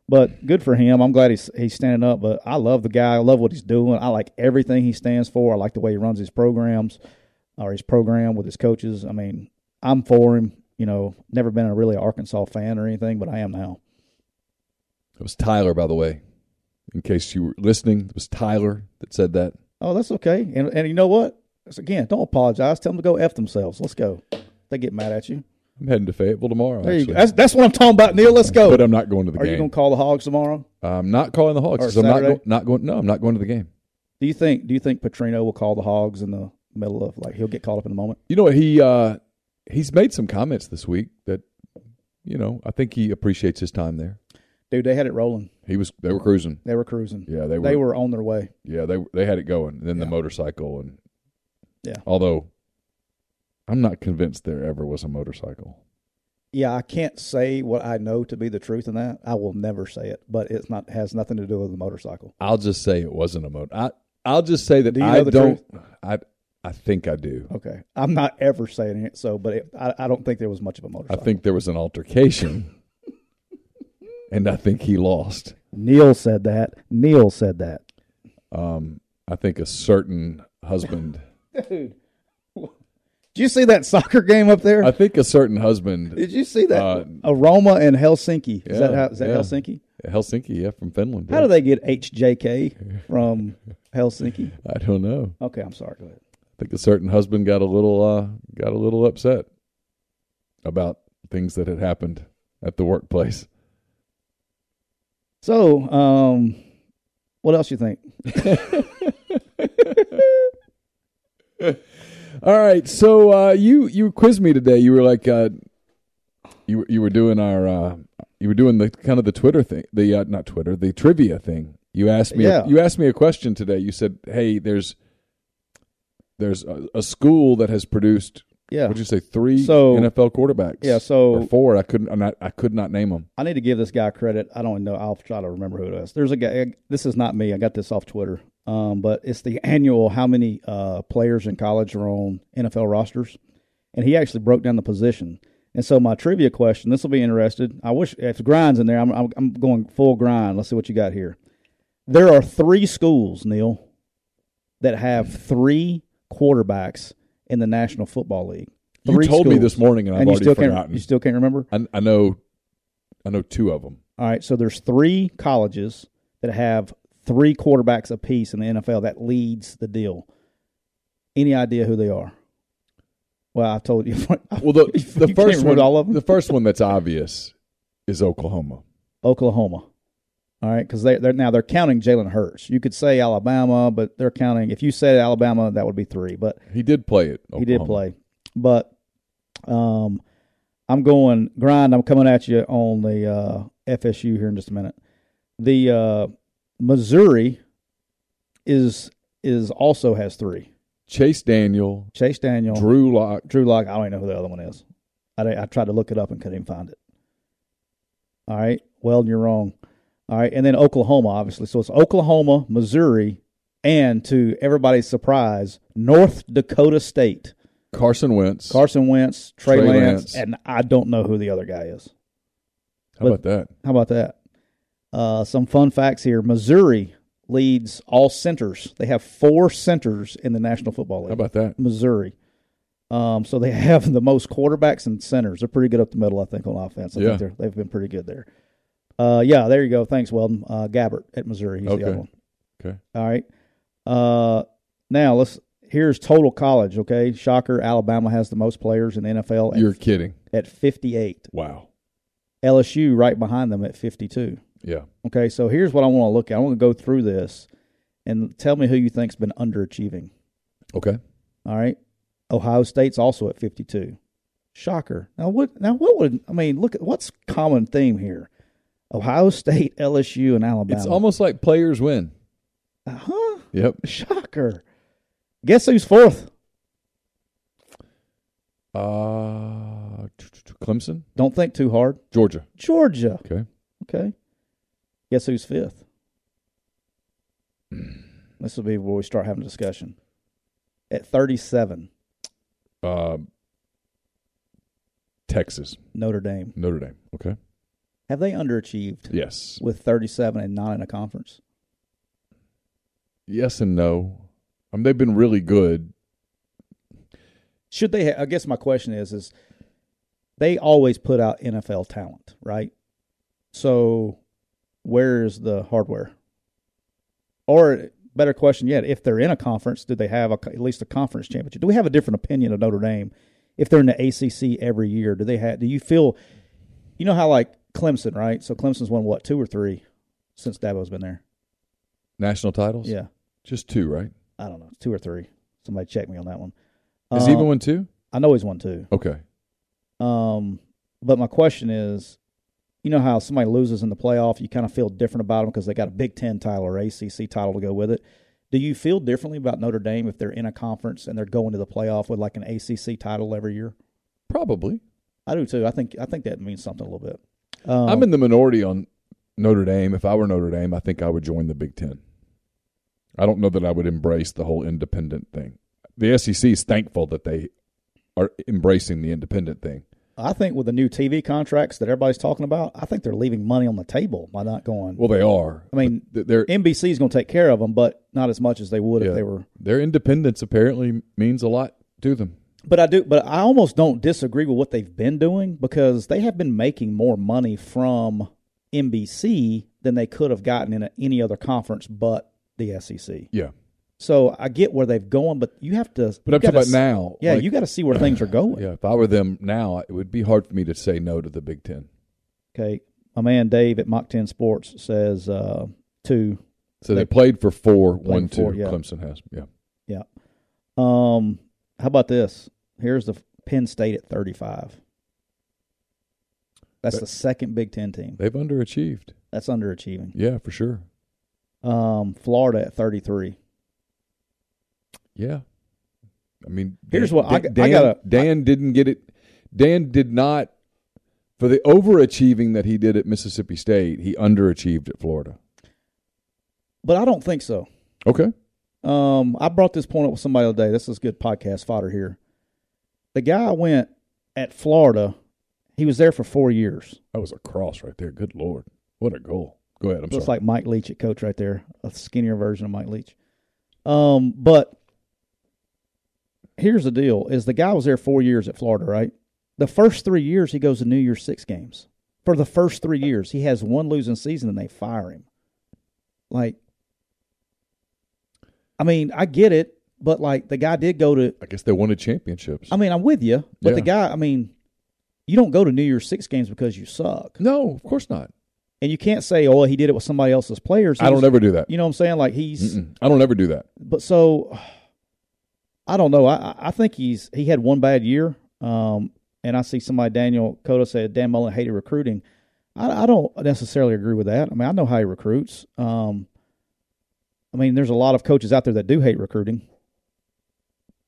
but good for him. I'm glad he's he's standing up. But I love the guy. I love what he's doing. I like everything he stands for. I like the way he runs his programs, or his program with his coaches. I mean, I'm for him. You know, never been a really Arkansas fan or anything, but I am now. It was Tyler, by the way. In case you were listening, it was Tyler that said that. Oh, that's okay. And and you know what? It's, again, don't apologize. Tell them to go f themselves. Let's go. They get mad at you. I'm heading to Fayetteville tomorrow. There you go. That's that's what I'm talking about, Neil. Let's go. But I'm not going to the game. Are you going to call the Hogs tomorrow? I'm not calling the Hogs. Or 'cause I'm not, Saturday? go- not going. No, I'm not going to the game. Do you think Do you think Petrino will call the Hogs in the middle of like he'll get caught up in the moment? You know what? He uh, he's made some comments this week that you know I think he appreciates his time there. Dude, they had it rolling. He was they were cruising. They were cruising. Yeah, they were. They were on their way. Yeah, they they had it going. Then the motorcycle and Yeah. Although I'm not convinced there ever was a motorcycle. Yeah, I can't say what I know to be the truth in that. I will never say it, but it's not has nothing to do with the motorcycle. I'll just say it wasn't a motor. I I'll just say that Do you know I the don't. I I think I do. Okay, I'm not ever saying it. So, but it, I, I don't think there was much of a motorcycle. I think there was an altercation, and I think he lost. Neil said that. Neil said that. Um, I think a certain husband. Dude, did you see that soccer game up there? I think a certain husband, Did you see that? Uh, Aroma and Helsinki. Is that how, is that yeah. Helsinki? Helsinki, yeah, from Finland. How do they get HJK from Helsinki? I don't know. Okay, I'm sorry. Go ahead. I think a certain husband got a little uh, got a little upset about things that had happened at the workplace. So, um, what else you think? All right, so uh, you you quizzed me today. You were like, uh, you were- you were doing our uh, you were doing the kind of the Twitter thing, the uh, not Twitter, the trivia thing. You asked me Yeah. you asked me a question today. You said, "Hey, there's there's a, a school that has produced Yeah. what'd you say three So- NFL quarterbacks? Yeah, so- or four. I couldn't I'm not, I could not name them. I need to give this guy credit. I don't know. I'll try to remember who it is. There's a guy. This is not me. I got this off Twitter. Um, but it's the annual how many uh, players in college are on NFL rosters, and he actually broke down the position. And so my trivia question. This will be interested. I wish if grinds in there. I'm, I'm I'm going full grind. Let's see what you got here. There are three schools, Neil, that have three quarterbacks in the National Football League. You Three told me this morning, and I've and you already still forgotten. can't you still can't remember. I, I know, I know two of them. All right, so there's three colleges that have three quarterbacks apiece in the NFL that leads the deal. Any idea who they are? Well, I told you. Well, the You the first one, all of them? the first one that's obvious is Oklahoma. Oklahoma. All right, because they, they're now they're counting Jalen Hurts. You could say Alabama, but they're counting. If you said Alabama, that would be three. But He did play it. he did play. But um, I'm going grind. I'm coming at you on the uh, FSU here in just a minute. The uh, Missouri is is also has three. Chase Daniel, Chase Daniel, Drew Lock. Drew Lock. I don't even know who the other one is. I, I tried to look it up and couldn't even find it. All right. Well, you're wrong. All right. And then Oklahoma, obviously. So it's Oklahoma, Missouri, and to everybody's surprise, North Dakota State. Carson Wentz. Carson Wentz, Trey, Trey Lance, Lance. and I don't know who the other guy is. How about that? How about that? Uh, some fun facts here. Missouri leads all centers. They have four centers in the National Football League. How about that? Missouri? Um, so they have the most quarterbacks and centers. They're pretty good up the middle, I think, on offense. I Yeah. think they're, they've been pretty good there. Uh, yeah, there you go. Thanks, Weldon. Uh, Gabbert at Missouri. He's Okay. the other one. Okay. All right. Uh, now let's. Here's total college. Okay, shocker. Alabama has the most players in the NFL at, You're kidding. at 58. Wow. LSU right behind them at 52. Yeah. Okay, so here's what I want to look at. I want to go through this and tell me who you think's been underachieving. Okay. All right. Ohio State's also at 52. Shocker. Now what now what would I mean, look at what's common theme here. Ohio State, LSU and Alabama. It's almost like players win. Uh huh. Yep. Shocker. Guess who's fourth? Uh, Clemson, Don't think too hard. Georgia. Georgia. Okay. Okay. Guess who's fifth? this will be where we start having a discussion. At 37, Uh, Texas, Notre Dame. Notre Dame. Okay. Have they underachieved Yes. with 37 and not in a conference? Yes and no. I mean, they've been really good. Should they? Ha- I guess my question is: is they always put out NFL talent, right? So, where is the hardware? Or better question yet: if they're in a conference, do they have a, at least a conference championship? Do we have a different opinion of Notre Dame? If they're in the ACC every year, do they have? Do you feel? You know how like Clemson, right? So Clemson's won what two or three since Dabo's been there? National titles? Yeah, Just two, right? I don't know, two or three. Somebody check me on that one. Has he Um, even won two? I know he's won two. Okay. Um, but my question is, you know how somebody loses in the playoff, you kind of feel different about them because they got a Big Ten title or ACC title to go with it. Do you feel differently about Notre Dame if they're in a conference and they're going to the playoff with like an ACC title every year? Probably. I do too. I think I think that means something a little bit. Um, I'm in the minority on Notre Dame. If I were Notre Dame, I think I would join the Big Ten. I don't know that I would embrace the whole independent thing. The SEC is thankful that they are embracing the independent thing. I think with the new TV contracts that everybody's talking about, I think they're leaving money on the table by not going. Well, they are. I mean, they're NBC is going to take care of them, but not as much as they would Yeah. if they were their independence apparently means a lot to them. But I do, but I almost don't disagree with what they've been doing because they have been making more money from NBC than they could have gotten in a, any other conference but the SEC. Yeah, So I get where they've going, but you have to. but I'm talking about now. Yeah, like- you got to see where things are going. Yeah, if I were them now, it would be hard for me to say no to the Big Ten. Okay, my man Dave at Mock Ten Sports says uh, two. So they, They played for four, played one, for four, two. yeah. Clemson has. Yeah, Yeah. Um. How about this? Here's the Penn State at 35. That's That- the second Big Ten team. they've underachieved. That's underachieving. Yeah, for sure. Um, Florida at 33. Yeah. I mean, Here's Dan- what I Dan, got- I Dan, gotta- Dan didn't get it. Dan did not for the overachieving that he did at Mississippi State. He underachieved at Florida. But I don't think so. Okay. Um, I brought this point up with somebody the other day. This is good podcast fodder here. The guy went at Florida. He was there for four years. That was a cross right there. Good lord, what a goal! Go ahead. I'm Looks sorry. like Mike Leach at coach right there, a skinnier version of Mike Leach. Um, but here's the deal: is the guy was there four years at Florida, right? The first three years he goes to New Year's Six games. For the first three years, he has one losing season, and they fire him. Like, I mean, I get it, but like the guy did go to. I guess they wanted championships. I mean, I'm with you, but the guy, I mean, you don't go to New Year's Six games because you suck, no, of course not. and you can't say, "Oh, he did it with somebody else's players." I don't ever do that. You know what I'm saying? Like he's, Mm-mm. I don't ever do that. but so I don't know. I I- I think he's he had one bad year. Um, and I see somebody Daniel Cota said Dan Mullen hated recruiting. I, I don't necessarily agree with that. I mean, I know how he recruits. Um, I mean, there's a lot of coaches out there that do hate recruiting.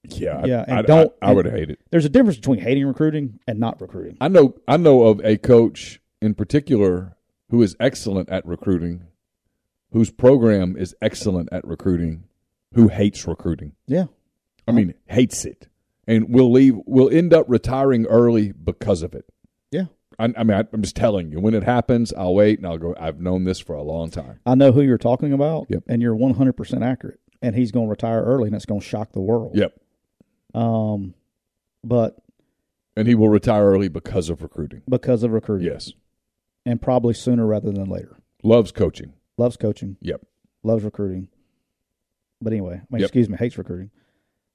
Yeah, Yeah, I, and I- don't- I, I would hate it. There's a difference between hating recruiting and not recruiting. I know. I know of a coach in particular who is excellent at recruiting, whose program is excellent at recruiting, who hates recruiting. Yeah, I mean, hates it, and will leave. Will end up retiring early because of it. yeah. I, I mean, I, I'm just telling you. When it happens, I'll wait and I'll go. I've known this for a long time. I know who you're talking about, Yep. and you're 100 percent accurate. And he's going to retire early, and it's going to shock the world. Yep, Um, but and he will retire early because of recruiting. because of recruiting, Yes, and probably sooner rather than later. loves coaching. Loves coaching. Yep. Loves recruiting. But anyway, I mean, Yep. excuse me, hates recruiting.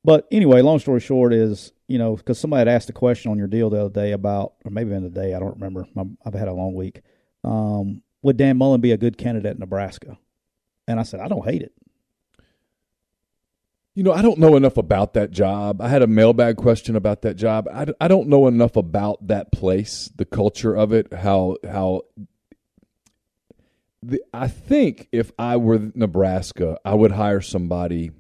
But anyway, long story short is, you know, because somebody had asked a question on your deal the other day about, or maybe in the day, I don't remember. I've had a long week. Um, would Dan Mullen be a good candidate in Nebraska? And I said, I don't hate it. You know, I don't know enough about that job. I had a mailbag question about that job. I, I don't know enough about that place, the culture of it, how how. The, I think if I were Nebraska, I would hire somebody.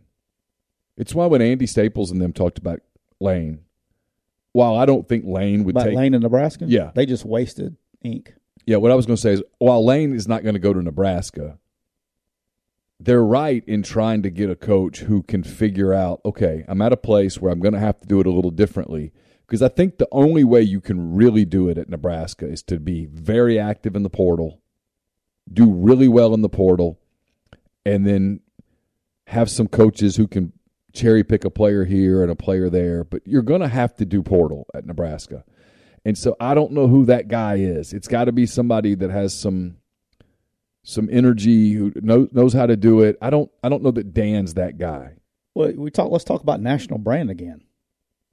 It's why when Andy Staples and them talked about Lane, while I don't think Lane would About take Lane in Nebraska? Yeah. They just wasted ink. Yeah, what I was going to say is while Lane is not going to go to Nebraska, they're right in trying to get a coach who can figure out, okay, I'm at a place where I'm going to have to do it a little differently. Because I think the only way you can really do it at Nebraska is to be very active in the portal, do really well in the portal, and then have some coaches who can cherry pick a player here and a player there. But you're going to have to do portal at Nebraska. And so I don't know who that guy is. It's got to be somebody that has some some energy who knows knows how to do it. I don't I don't know that Dan's that guy. Well, we talk. Let's talk about national brand again.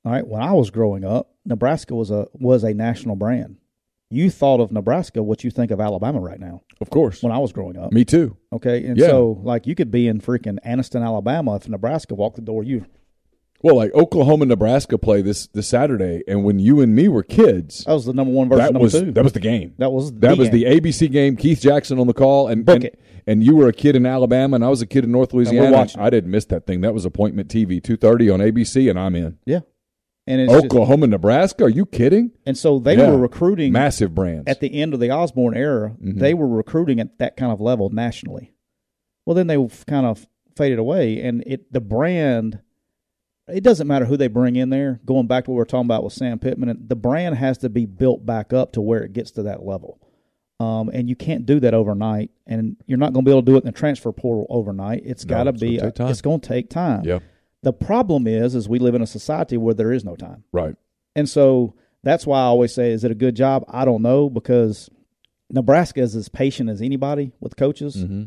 All right. When I was growing up, Nebraska was a was a national brand. You thought of Nebraska, what you think of Alabama right now. Of course. When I was growing up, Me too. okay, and Yeah. so like you could be in freaking Anniston, Alabama, if Nebraska walked the door, you Well, like Oklahoma Nebraska play this this Saturday and when you and me were kids, that was the number one versus that number was two. that was the game. that was That was game. the ABC game. Keith Jackson on the call, and Book and, it. and you were a kid in Alabama, and I was a kid in North Louisiana. watching I didn't miss that thing. That was appointment TV, two thirty on ABC, and I'm in. yeah, and it's just, Oklahoma, Nebraska. Are you kidding? and so they Yeah. were recruiting Massive brands. at the end of the Osborne era, Mm-hmm. they were recruiting at that kind of level nationally. Well, then they kind of faded away, and it the brand. It doesn't matter who they bring in there. Going back to what we were talking about with Sam Pittman, the brand has to be built back up to where it gets to that level. Um, and you can't do that overnight, and you're not going to be able to do it in the transfer portal overnight. It's No, got to gonna be. take time. It's going to take time. yeah, The problem is, is we live in a society where there is no time. right. And so that's why I always say, is it a good job? I don't know because Nebraska is as patient as anybody with coaches, Mm-hmm.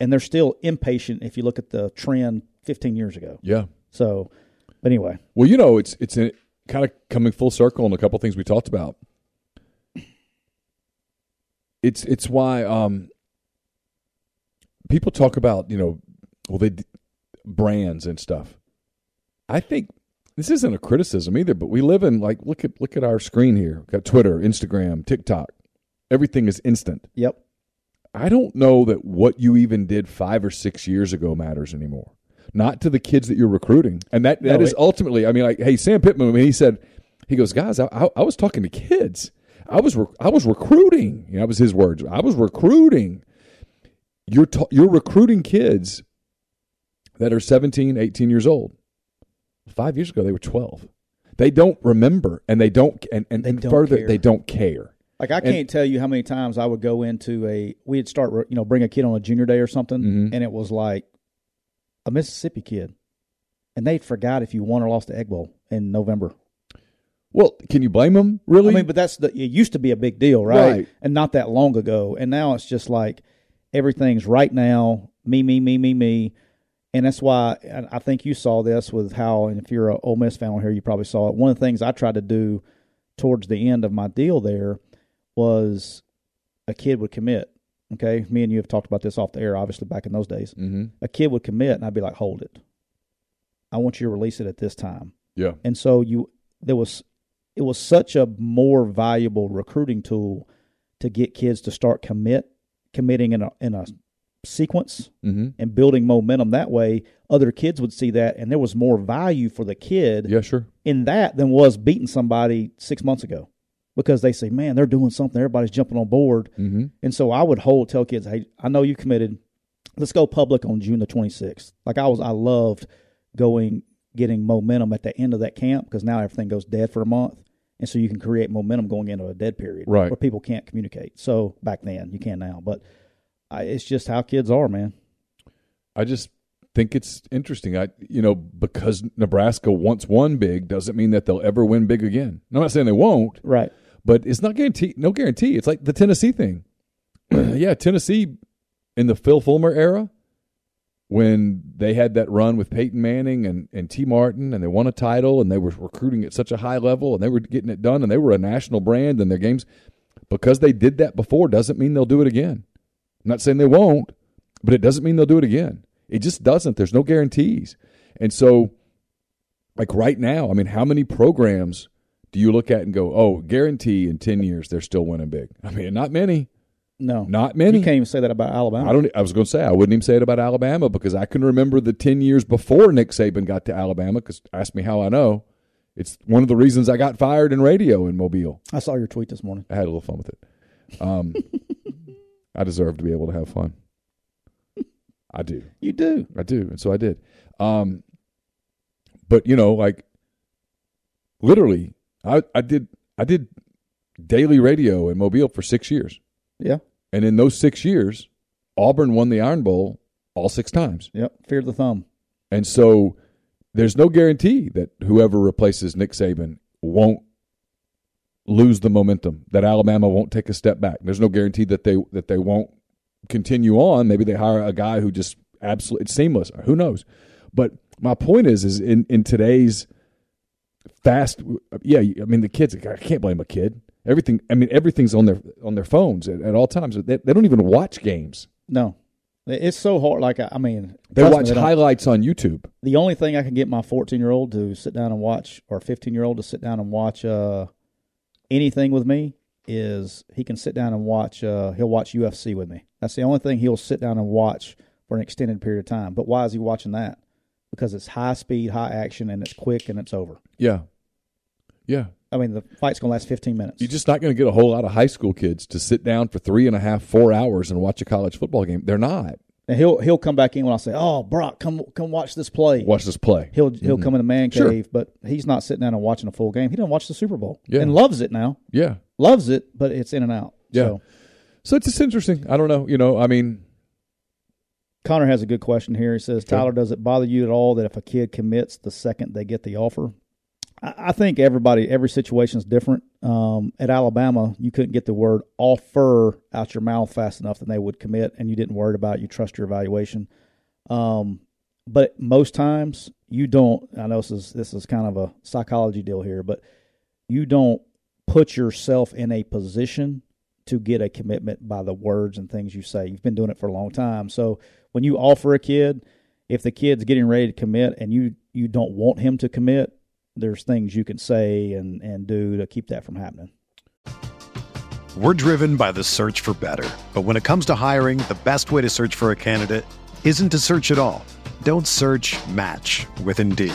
and they're still impatient if you look at the trend 15 years ago. Yeah. So, but anyway, Well, you know, it's it's in, kind of coming full circle on a couple things we talked about. It's it's why um, people talk about you know, well they brands and stuff. I think this isn't a criticism either, but we live in like look at look at our screen here. We've got Twitter, Instagram, TikTok. Everything is instant. yep. I don't know that what you even did five or six years ago matters anymore. Not to the kids that you're recruiting, and that that No, is it- ultimately. I mean, like, hey, Sam Pittman. I mean, he said, he goes, guys, I, I, I was talking to kids. I was rec- I was recruiting. You know, that was his words. I was recruiting. You're ta- you're recruiting kids that are 17, 18 years old. Five years ago, they were 12. They don't remember, and they don't, and, and, They and don't further, care. they don't care. Like I can't tell you how many times I would go into a we'd start you know bring a kid on a junior day or something, Mhm. and it was like a Mississippi kid, and they forgot if you won or lost the Egg Bowl in November. Well, can you blame them? Really? I mean, but that's the it used to be a big deal, right? Right. And not that long ago. And now it's just like everything's right now, me, me, me, me, me. And that's why I think you saw this with how, and if you're a Ole Miss fan on here, you probably saw it. One of the things I tried to do towards the end of my deal there was a kid would commit. Okay, me and you have talked about this off the air, obviously back in those days. mm-hmm. A kid would commit, and I'd be like, "Hold it, I want you to release it at this time." yeah. and so you there was it was such a more valuable recruiting tool to get kids to start commit committing in a in a sequence Mm-hmm. and building momentum that way other kids would see that and there was more value for the kid Yeah, sure. in that than was beating somebody 6 months ago because they say man they're doing something everybody's jumping on board Mm-hmm. and so I would hold tell kids, hey, I know you committed. Let's go public on June the 26th. Like I was, I loved going, getting momentum at the end of that camp because now everything goes dead for a month, and so you can create momentum going into a dead period, Right. Where people can't communicate. So back then, you can now, but I, it's just how kids are, man. I just think it's interesting. I, you know, because Nebraska once won big doesn't mean that they'll ever win big again. I'm not saying they won't, Right. but it's not guarantee. No guarantee. It's like the Tennessee thing. yeah, Tennessee in the Phil Fulmer era, when they had that run with Peyton Manning and, and Tee Martin, and they won a title, and they were recruiting at such a high level, and they were getting it done, and they were a national brand, and their games. because they did that before doesn't mean they'll do it again. I'm not saying they won't, but it doesn't mean they'll do it again. It just doesn't. There's no guarantees. And so, like right now, I mean, how many programs do you look at and go, oh, guarantee in 10 years they're still winning big? I mean, not many. No, Not many. You can't even say that about Alabama. I don't. I was going to say I wouldn't even say it about Alabama because I can remember the ten years before Nick Saban got to Alabama. Because ask me how I know. It's one of the reasons I got fired in radio in Mobile. I saw your tweet this morning. I had a little fun with it. Um, I deserve to be able to have fun. I do. You do. I do, and so I did. Um, but you know, like literally, I, I did I did daily radio in Mobile for six years, Yeah. and in those six years, Auburn won the Iron Bowl all six times. Yep. Fear the thumb. And so there's no guarantee that whoever replaces Nick Saban won't lose the momentum, that Alabama won't take a step back. There's no guarantee that they that they won't continue on. Maybe they hire a guy who just absolutely it's seamless. Who knows? But my point is is in, in today's fast yeah, I mean the kids I can't blame a kid. Everything I mean everything's on their on their phones at, at all times. They, they don't even watch games. No. It's so hard. Like, I I mean, They trust me, watch highlights on YouTube. the only thing I can get my 14 year old to sit down and watch, or 15 year old to sit down and watch uh, anything with me is he can sit down and watch. Uh, he'll watch UFC with me. That's the only thing he'll sit down and watch for an extended period of time. But why is he watching that? Because it's high speed, high action, and it's quick and it's over. Yeah. Yeah. I mean, the fight's gonna last 15 minutes. You're just not going to get a whole lot of high school kids to sit down for three and a half, four hours and watch a college football game. They're not. and he'll he'll come back in when I say, "Oh, Brock, come come watch this play." Watch this play. He'll he'll come in the man Sure. cave, but he's not sitting down and watching a full game. He doesn't watch the Super Bowl Yeah. and loves it now. Yeah. Loves it, but it's in and out. Yeah. So So it's just interesting. I don't know. You know, I mean, Connor has a good question here. He says, Tyler, does it bother you at all that if a kid commits the second they get the offer? I, I think everybody, every situation is different. Um, at Alabama, you couldn't get the word offer out your mouth fast enough that they would commit, and you didn't worry about it. You trust your evaluation. Um, but most times you don't. I know this is this is kind of a psychology deal here, but you don't put yourself in a position to get a commitment by the words and things you say. You've been doing it for a long time, so when you offer a kid, if the kid's getting ready to commit and you you don't want him to commit, there's things you can say and and do to keep that from happening. We're driven by the search for better. But when it comes to hiring, the best way to search for a candidate isn't to search at all. Don't search match with Indeed.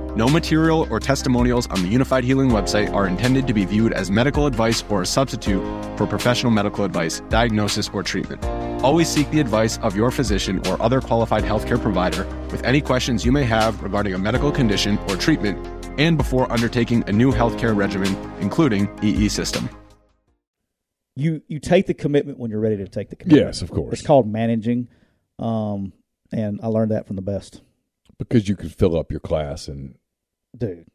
No material or testimonials on the Unifyd Healing website are intended to be viewed as medical advice or a substitute for professional medical advice, diagnosis, or treatment. Always seek the advice of your physician or other qualified healthcare provider with any questions you may have regarding a medical condition or treatment and before undertaking a new healthcare regimen, including EE system. you you take the commitment when you're ready to take the commitment. Yes, of course. It's called managing, um, and I learned that from the best, because you could fill up your class in dude.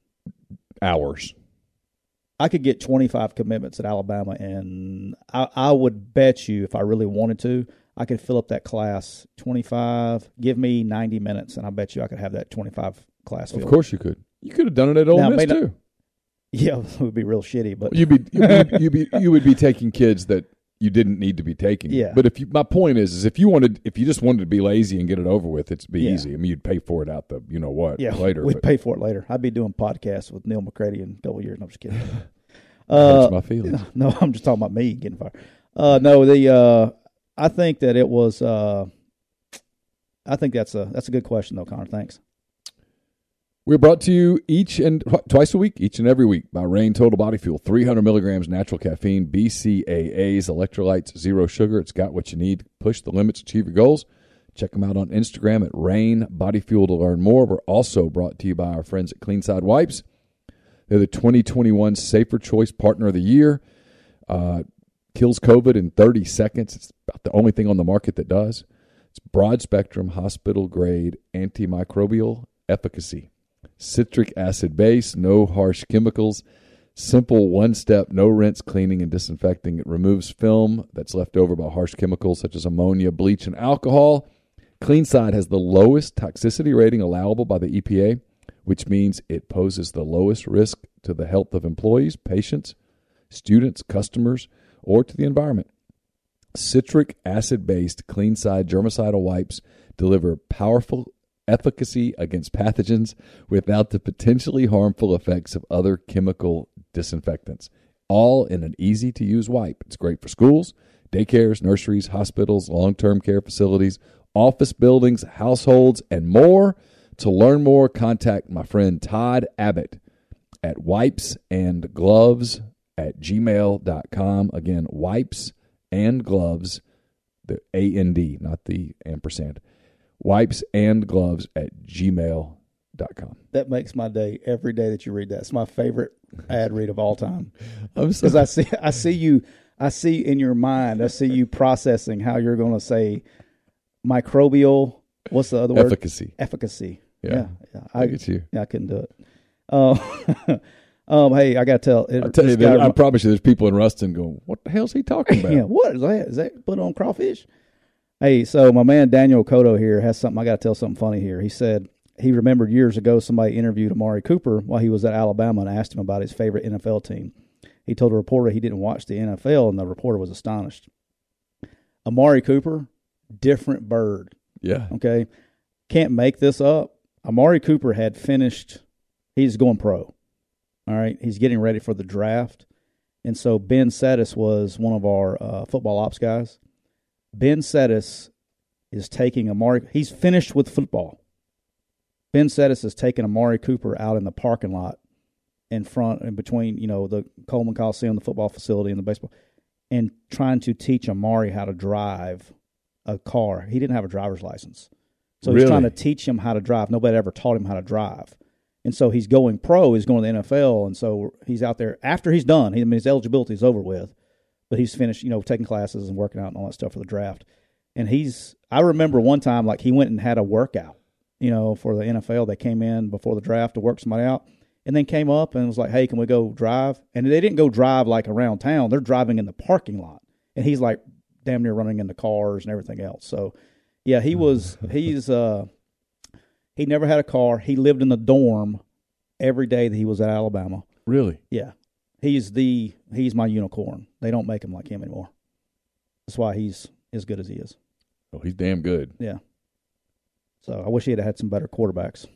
hours. I could get 25 commitments at Alabama, and I, I would bet you if I really wanted to, I could fill up that class 25. Give me 90 minutes, and I bet you I could have that 25 class. Of course, you could. You could have done it at Ole Now, Miss not- too. Yeah, it would be real shitty, but You'd be you'd, you'd be you would be taking kids that you didn't need to be taking. Yeah. But if you, my point is, is if you wanted, if you just wanted to be lazy and get it over with, it'd be Yeah. easy. I mean, you'd pay for it out the, you know what, yeah, later. we'd but pay for it later. I'd be doing podcasts with Neil McCready in a couple years. No, I'm just kidding. Uh, my feelings. no, I'm just talking about me getting fired. Uh, no, the uh, I think that it was. Uh, I think that's a that's a good question though, Connor. Thanks. We're brought to you each and twice a week, each and every week by Reign Total Body Fuel. 300 milligrams natural caffeine, BCAAs, electrolytes, zero sugar. It's got what you need. Push the limits, achieve your goals. Check them out on Instagram at Reign Body Fuel to learn more. We're also brought to you by our friends at Cleanside Wipes. They're the 2021 Safer Choice Partner of the Year. Uh, kills COVID in 30 seconds. It's about the only thing on the market that does. It's broad spectrum, hospital grade antimicrobial efficacy citric acid base, no harsh chemicals, simple one step, no rinse, cleaning, and disinfecting. It removes film that's left over by harsh chemicals such as ammonia, bleach, and alcohol. CleanSide has the lowest toxicity rating allowable by the EPA, which means it poses the lowest risk to the health of employees, patients, students, customers, or to the environment. Citric acid based CleanSide germicidal wipes deliver powerful efficacy against pathogens without the potentially harmful effects of other chemical disinfectants. All in an easy to use wipe. It's great for schools, daycares, nurseries, hospitals, long term care facilities, office buildings, households, and more. To learn more, contact my friend Todd Abbott at wipes and gloves at gmail.com. Again, wipes and gloves, the A N D, not the ampersand wipes and gloves at gmail.com. That makes my day every day that you read that. It's my favorite ad read of all time. I'm because I see I see you I see in your mind I see you processing how you're going to say microbial what's the other word efficacy. efficacy Yeah. yeah, yeah. I I, get you. yeah, I couldn't do it um, um hey I got to tell it, I tell you, there, I promise you, there's people in Ruston going, "What the hell's he talking about?" yeah, what is that? Is that put on crawfish? Hey, so my man Daniel Cotto here has something. I got to tell something funny here. He said he remembered years ago somebody interviewed Amari Cooper while he was at Alabama and asked him about his favorite NFL team. He told a reporter he didn't watch the NFL, and the reporter was astonished. Amari Cooper, different bird. Yeah. Okay, can't make this up. Amari Cooper had finished. He's going pro. All right, he's getting ready for the draft, and so Ben Settis was one of our uh, football ops guys. Ben Settis is taking Amari. He's finished with football. Ben Settis is taking Amari Cooper out in the parking lot in front and between you know the Coleman Coliseum, the football facility, and the baseball, and trying to teach Amari how to drive a car. He didn't have a driver's license, so he's Really? trying to teach him how to drive. Nobody ever taught him how to drive, and so he's going pro. He's going to the NFL, and so he's out there after he's done. He, I mean, his eligibility is over with, but he's finished, you know, taking classes and working out and all that stuff for the draft. And he's, I remember one time, like he went and had a workout, you know, for the NFL. They came in before the draft to work somebody out, and then came up and was like, "Hey, can we go drive?" And they didn't go drive like around town. They're driving in the parking lot, and he's like damn near running into cars and everything else. So, yeah, he was. he's uh, he never had a car. He lived in the dorm every day that he was at Alabama. Really? Yeah, he's the he's my unicorn. They don't make him like him anymore. That's why he's as good as he is. Oh, he's damn good. Yeah. So I wish he had had some better quarterbacks.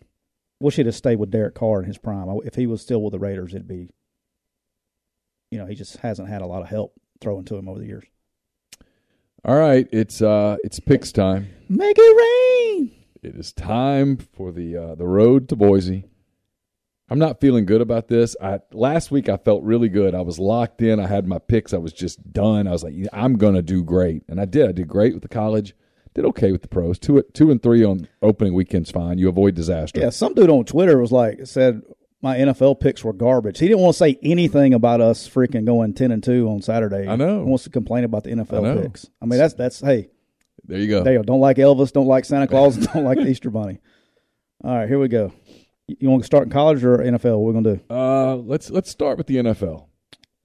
Wish he'd have stayed with Derek Carr in his prime. If he was still with the Raiders, it'd be. You know, he just hasn't had a lot of help throwing to him over the years. All right, it's uh, it's picks time. Make it rain. It is time for the uh, the road to Boise. I'm not feeling good about this. I last week I felt really good. I was locked in. I had my picks. I was just done. I was like, I'm gonna do great, and I did. I did great with the college. Did okay with the pros. Two two and three on opening weekend's fine. You avoid disaster. Yeah, some dude on Twitter was like said my NFL picks were garbage. He didn't want to say anything about us freaking going ten and two on Saturday. I know. He wants to complain about the I. NFL picks. I mean, that's that's hey, There you go. there you go. Don't like Elvis, don't like Santa Claus, don't like the Easter Bunny. All right, here we go. You- want to start in college or NFL? What we're gonna do? Uh, let's let's start with the NFL.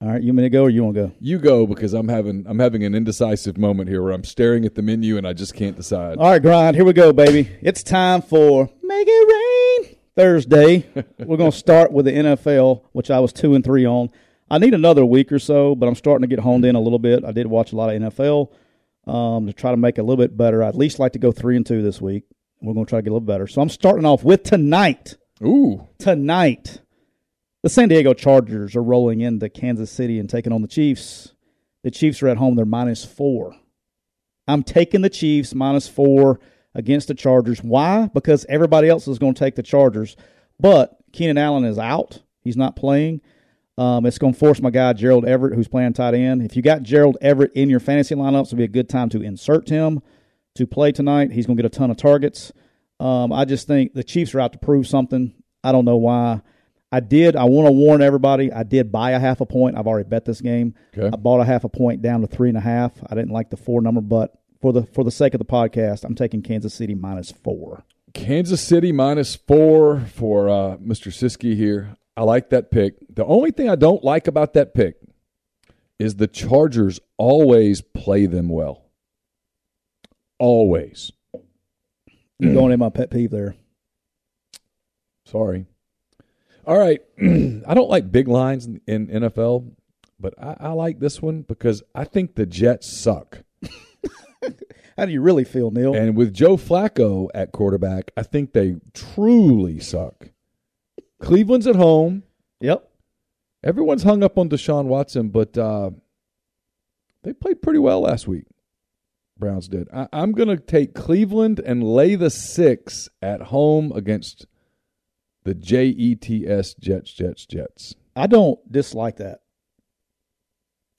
All right, you want me to go or you want to go? You go because I'm having I'm having an indecisive moment here where I'm staring at the menu and I just can't decide. All right, grind. Here we go, baby. It's time for Make It Rain Thursday. We're going to start with the NFL, which I was two and three on. I need another week or so, but I'm starting to get honed in a little bit. I did watch a lot of NFL um, to try to make it a little bit better. I'd at least like to go three and two this week. We're going to try to get a little better. So I'm starting off with tonight. Ooh, Tonight, the San Diego Chargers are rolling into Kansas City and taking on the Chiefs. The Chiefs are at home. They're minus four. I'm taking the Chiefs minus four against the Chargers. Why? Because everybody else is going to take the Chargers. But Keenan Allen is out. He's not playing. Um, it's going to force my guy Gerald Everett, who's playing tight end. If you got Gerald Everett in your fantasy lineups, it'll be a good time to insert him to play tonight. He's going to get a ton of targets. Um, I just think the Chiefs are out to prove something. I don't know why. I did. I want to warn everybody. I did buy a half a point. I've already bet this game. Okay. I bought a half a point down to three and a half. I didn't like the four number, but for the for the sake of the podcast, I'm taking Kansas City minus four. Kansas City minus four for uh, Mr. Siskey here. I like that pick. The only thing I don't like about that pick is the Chargers always play them well. Always. You're going in my pet peeve there. Sorry. All right. I don't like big lines in, in NFL, but I, I like this one because I think the Jets suck. How do you really feel, Neil? And with Joe Flacco at quarterback, I think they truly suck. Cleveland's at home. yep. Everyone's hung up on Deshaun Watson, but uh, they played pretty well last week. Browns did. I, I'm going to take Cleveland and lay the six at home against the J E T S Jets, Jets, Jets. I don't dislike that.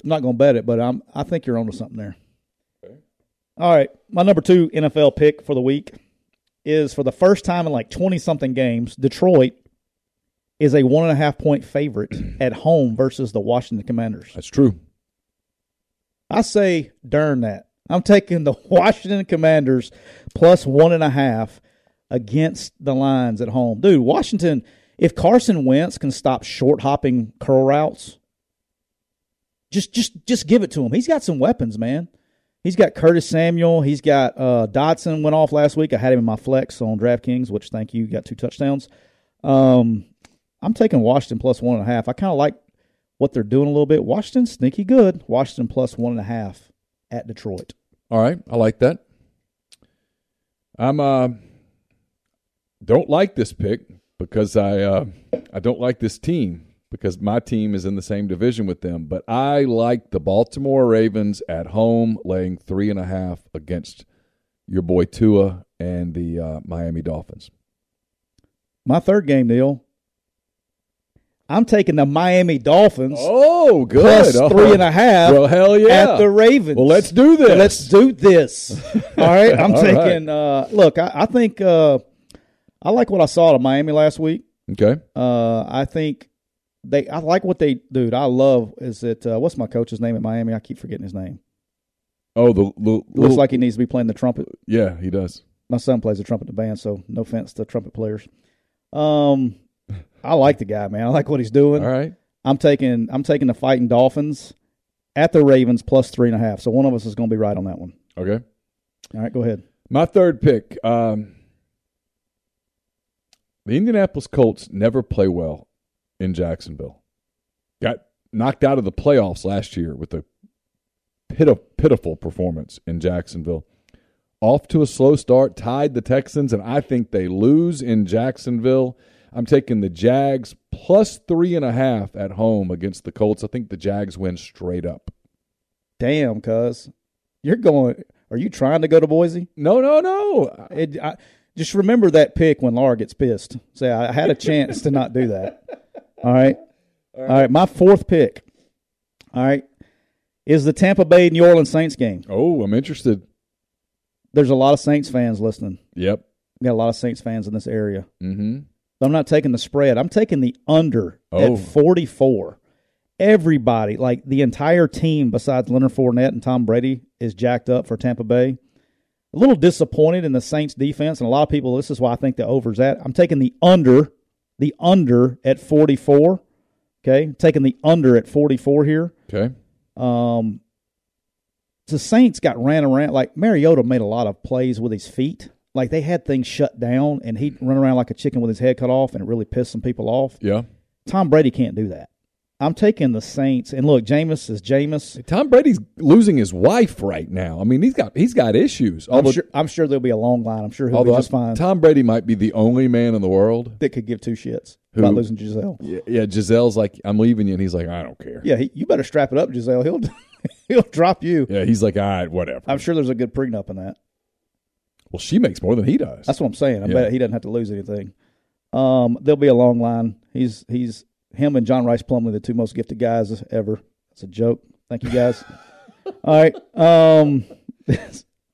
I'm not going to bet it, but I'm. I think you're onto something there. Okay. All right, my number two NFL pick for the week is for the first time in like 20 something games, Detroit is a one and a half point favorite at home versus the Washington Commanders. That's true. I say, darn that. I'm taking the Washington Commanders plus one and a half against the Lions at home. Dude, Washington, if Carson Wentz can stop short hopping curl routes, just just just give it to him. He's got some weapons, man. He's got Curtis Samuel. He's got uh, Dotson went off last week. I had him in my flex on DraftKings, which thank you, got two touchdowns. Um, I'm taking Washington plus one and a half. I kind of like what they're doing a little bit. Washington sneaky good. Washington plus one and a half at Detroit. All right, I like that. I'm uh don't like this pick because I uh I don't like this team because my team is in the same division with them. But I like the Baltimore Ravens at home laying three and a half against your boy Tua and the uh, Miami Dolphins. My third game, Neil. I'm taking the Miami Dolphins Oh, good. plus Oh. three and a half Well, hell yeah. at the Ravens. well, let's do this. Let's do this. All right. I'm All right. taking. Uh, look, I, I think uh, I like what I saw at Miami last week. okay. Uh, I think they. I like what they, dude. I love is it. Uh, what's my coach's name at Miami? I keep forgetting his name. Oh, the, the Looks little- like he needs to be playing the trumpet. yeah, he does. My son plays the trumpet in the band, so no offense to trumpet players. Um, I like the guy, man. I like what he's doing. All right. I'm taking. I'm taking the fighting Dolphins at the Ravens plus three and a half. So one of us is going to be right on that one. Okay. All right, go ahead. My third pick. Um, the Indianapolis Colts never play well in Jacksonville. Got knocked out of the playoffs last year with a pit- pitiful performance in Jacksonville. Off to a slow start, tied the Texans, and I think they lose in Jacksonville. I'm taking the Jags plus three and a half at home against the Colts. I think the Jags win straight up. Damn, cuz you're going. Are you trying to go to Boise? No, no, no. It, I, just remember that pick when Laura gets pissed. Say I had a chance to not do that. All right. All right. My fourth pick. All right. Is the Tampa Bay New Orleans Saints game. Oh, I'm interested. There's a lot of Saints fans listening. Yep. We got a lot of Saints fans in this area. Mm-hmm. I'm not taking the spread. I'm taking the under Oh. at 44. Everybody, like the entire team besides Leonard Fournette and Tom Brady, is jacked up for Tampa Bay. A little disappointed in the Saints defense, and a lot of people, this is why I think the over's at. I'm taking the under, the under at 44. Okay. Taking the under at 44 here. Okay. Um, the Saints got ran around. Like Mariota made a lot of plays with his feet. Like they had things shut down, and he'd run around like a chicken with his head cut off, and it really pissed some people off. Yeah. Tom Brady can't do that. I'm taking the Saints, and look, Jameis is Jameis. Tom Brady's losing his wife right now. I mean, he's got he's got issues. I'm Although, sure, I'm sure there'll be a long line. I'm sure he'll be just fine. Tom Brady might be the only man in the world. that could give two shits Who? about losing Gisele. Yeah, yeah, Gisele's like, I'm leaving you, and he's like, I don't care. Yeah, he, you better strap it up, Gisele. He'll he'll drop you. Yeah, he's like, all right, whatever. I'm sure there's a good prenup in that. Well, she makes more than he does. That's what I'm saying. I Yeah. bet he doesn't have to lose anything. Um, there'll be a long line. He's he's him and John Rice Plumley, the two most gifted guys ever. It's a joke. Thank you guys. all right. Um,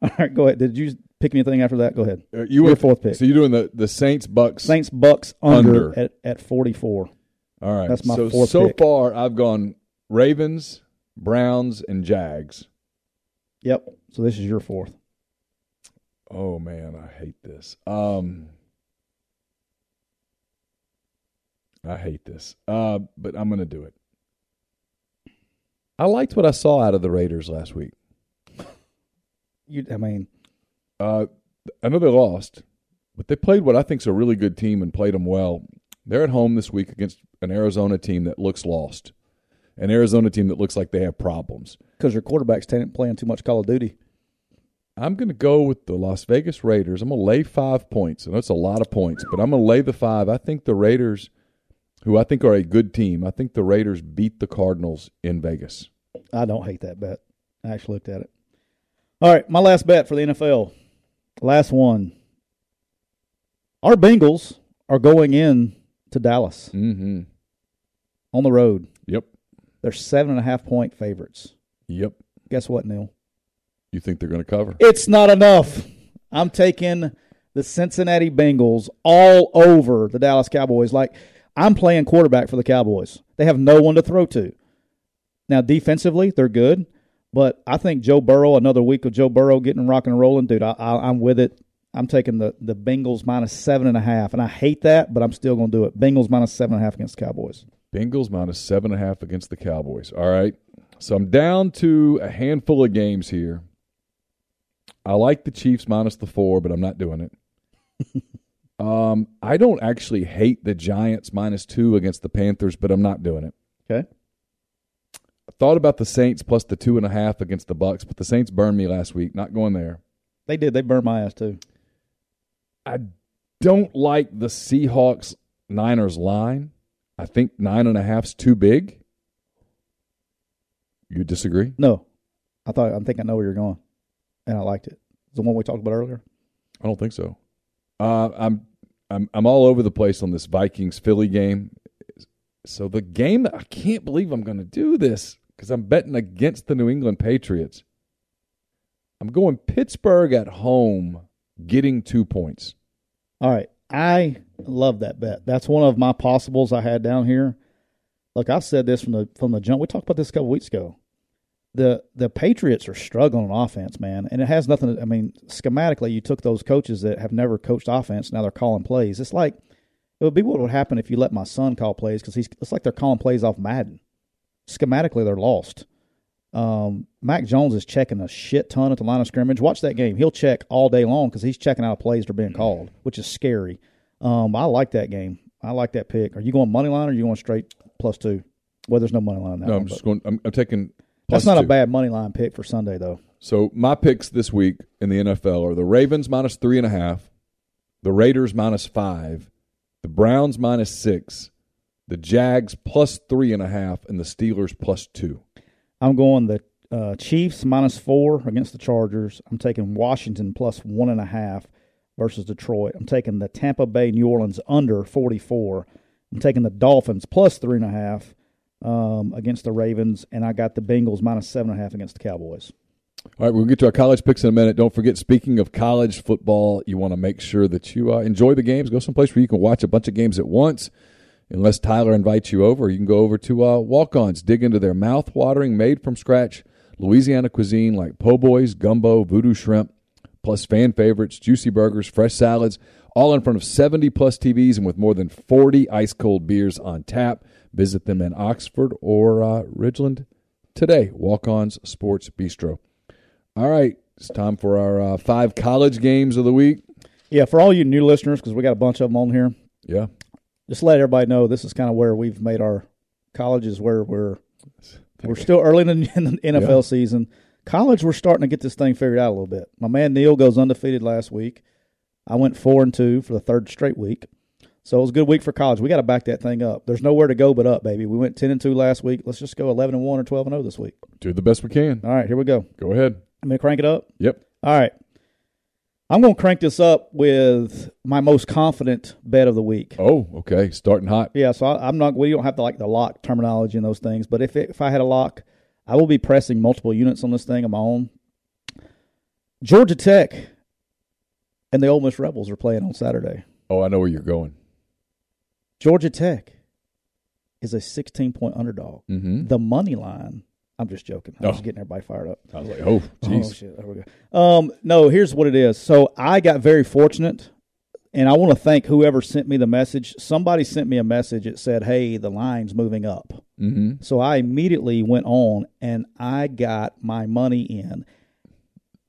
all right. Go ahead. Did you pick me anything after that? Go ahead. Uh, you Your went fourth pick. So you're doing the the Saints Bucks. Saints Bucks under, Under. at at 44. All right. That's my so fourth so pick. far, I've gone Ravens, Browns, and Jags. Yep. So this is your fourth. Oh man, I hate this. Um, I hate this. Uh, but I'm going to do it. I liked what I saw out of the Raiders last week. You, I mean, Uh, I know they lost, but they played what I think is a really good team and played them well. They're at home this week against an Arizona team that looks lost, an Arizona team that looks like they have problems. because your quarterback's t- playing too much Call of Duty. I'm going to go with the Las Vegas Raiders. I'm going to lay five points. I know it's a lot of points, but I'm going to lay the five. I think the Raiders, who I think are a good team, I think the Raiders beat the Cardinals in Vegas. I don't hate that bet. I actually looked at it. All right, my last bet for the NFL. Last one. Our Bengals are going in to Dallas Mm-hmm. on the road. Yep. They're seven and a half point favorites. Yep. Guess what, Neil? You think they're going to cover? It's not enough. I'm taking the Cincinnati Bengals all over the Dallas Cowboys. Like I'm playing quarterback for the Cowboys. They have no one to throw to. Now defensively, they're good, but I think Joe Burrow. Another week of Joe Burrow getting rocking and rolling, dude. I, I, I'm with it. I'm taking the the Bengals minus seven and a half, and I hate that, but I'm still going to do it. Bengals minus seven and a half against the Cowboys. Bengals minus seven and a half against the Cowboys. All right. So I'm down to a handful of games here. I like the Chiefs minus the four, but I'm not doing it. um, I don't actually hate the Giants minus two against the Panthers, but I'm not doing it. Okay. I thought about the Saints plus the two and a half against the Bucks, but the Saints burned me last week. Not going there. They did. They burned my ass too. I don't like the Seahawks Niners line. I think nine and a half's too big. You disagree? No, I thought I think I know where you're going, and I liked it. The one we talked about earlier. I don't think so. Uh, I'm I'm I'm all over the place on this Vikings Philly game. So the game I can't believe I'm going to do this because I'm betting against the New England Patriots. I'm going Pittsburgh at home, getting two points. All right. I love that bet. That's one of my possibles I had down here. Look, I said this from the from the jump. We talked about this a couple weeks ago. The the Patriots are struggling on offense, man, and it has nothing. To, I mean, schematically, you took those coaches that have never coached offense. Now they're calling plays. It's like it would be what would happen if you let my son call plays because he's. It's like they're calling plays off Madden. Schematically, they're lost. Um, Mac Jones is checking a shit ton at the line of scrimmage. Watch that game; he'll check all day long because he's checking out plays that are being called, which is scary. Um, I like that game. I like that pick. Are you going money line or are you going straight plus two? Well, there's no money line that No, one, I'm just but going. I'm, I'm taking. That's not a bad money line pick for Sunday though. So my picks this week in the NFL are the Ravens minus three and a half, the Raiders minus five, the Browns minus six, the Jags plus three and a half, and the Steelers plus two. I'm going the uh, Chiefs minus four against the Chargers. I'm taking Washington plus one and a half versus Detroit. I'm taking the Tampa Bay New Orleans under 44. I'm taking the Dolphins plus three and a half um, against the Ravens, and I got the Bengals minus seven and a half against the Cowboys. All right, we'll get to our college picks in a minute. Don't forget, speaking of college football, you want to make sure that you uh, enjoy the games. Go someplace where you can watch a bunch of games at once. Unless Tyler invites you over, you can go over to uh, Walk-On's, dig into their mouth watering, made from scratch Louisiana cuisine like po' boys, gumbo, voodoo shrimp, plus fan favorites, juicy burgers, fresh salads, all in front of 70 plus TVs and with more than 40 ice cold beers on tap. Visit them in Oxford or uh, Ridgeland today. Walk-On's Sports Bistreaux. All right, it's time for our uh, five college games of the week. Yeah, for all you new listeners, because we got a bunch of them on here, Yeah. just let everybody know this is kind of where we've made our colleges where we're we're still early in the, NFL Yeah. season. College, we're starting to get this thing figured out a little bit. My man Neil goes undefeated last week. I went four and two for the third straight week. So it was a good week for college. We got to back that thing up. There's nowhere to go but up, baby. We went ten and two last week. Let's just go eleven and one or twelve and zero this week. Do the best we can. All right, here we go. Go ahead. I'm gonna crank it up. Yep. All right. I'm going to crank this up with my most confident bet of the week. Oh, okay. Starting hot. Yeah, so I, I'm not. We don't have to like the lock terminology and those things. But if it, if I had a lock, I will be pressing multiple units on this thing of my own. Georgia Tech and the Ole Miss Rebels are playing on Saturday. Oh, I know where you're going. Georgia Tech is a 16 point underdog. Mm-hmm. The money line. I'm just joking. I was Oh. getting everybody fired up. I was like, oh, Oh jeez. shit! There we go. Um, no, here's what it is. So I got very fortunate, and I want to thank whoever sent me the message. Somebody sent me a message that said, "Hey, the line's moving up." mm-hmm. So I immediately went on and I got my money in.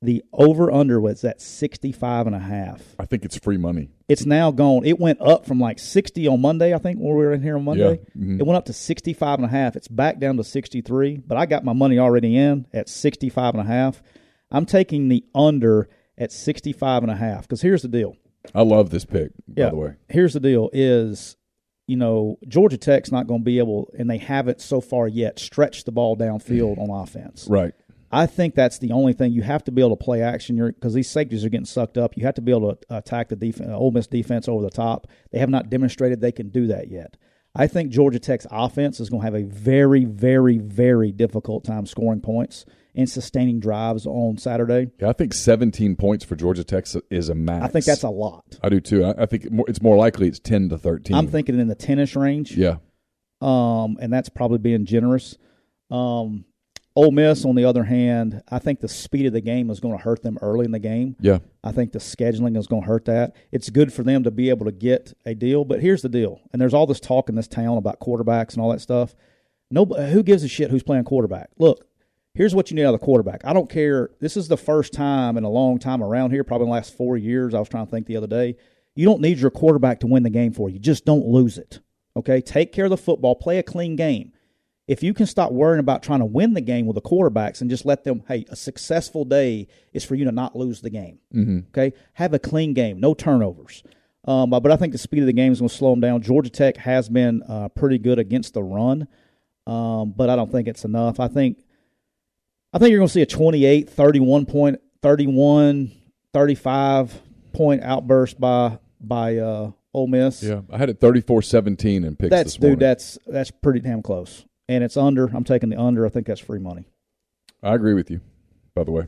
The over under was at 65 and a half. I think it's free money. It's now gone. It went up from like 60 on Monday, I think, when we were in here on Monday. Yeah. Mhm. It went up to 65 and a half. It's back down to 63, but I got my money already in at 65 and a half. I'm taking the under at 65 and a half because here's the deal. I love this pick, Yeah. by the way. Here's the deal is you know, Georgia Tech's not going to be able and they haven't so far yet stretched the ball downfield on offense. Right. I think that's the only thing you have to be able to play action. because these safeties are getting sucked up. You have to be able to attack the defense, Ole Miss defense over the top. They have not demonstrated they can do that yet. I think Georgia Tech's offense is going to have a very, very, very difficult time scoring points and sustaining drives on Saturday. Yeah, I think 17 points for Georgia Tech is a max. I think that's a lot. I do too. I, I think it's more likely it's 10 to 13. I'm thinking in the tennis range. Yeah. um, and that's probably being generous. Um, Ole Miss, on the other hand, I think the speed of the game is going to hurt them early in the game. Yeah. I think the scheduling is going to hurt that. It's good for them to be able to get a deal, but here's the deal. And there's all this talk in this town about quarterbacks and all that stuff. Nobody, who gives a shit who's playing quarterback? Look, here's what you need out of the quarterback. I don't care. This is the first time in a long time around here, probably in the last four years. I was trying to think the other day. You don't need your quarterback to win the game for you. Just don't lose it. Okay? Take care of the football, play a clean game if you can stop worrying about trying to win the game with the quarterbacks and just let them, hey, a successful day is for you to not lose the game. Mm-hmm. Okay, have a clean game, no turnovers. Um, but I think the speed of the game is going to slow them down. Georgia Tech has been uh, pretty good against the run, um, but I don't think it's enough. I think, I think you're going to see a 28, 31 point, 31, 35 point outburst by by uh, Ole Miss. Yeah. I had it 34 17 in picks that's dude. That's that's pretty damn close, and it's under. I'm taking the under. I think that's free money. I agree with you, by the way.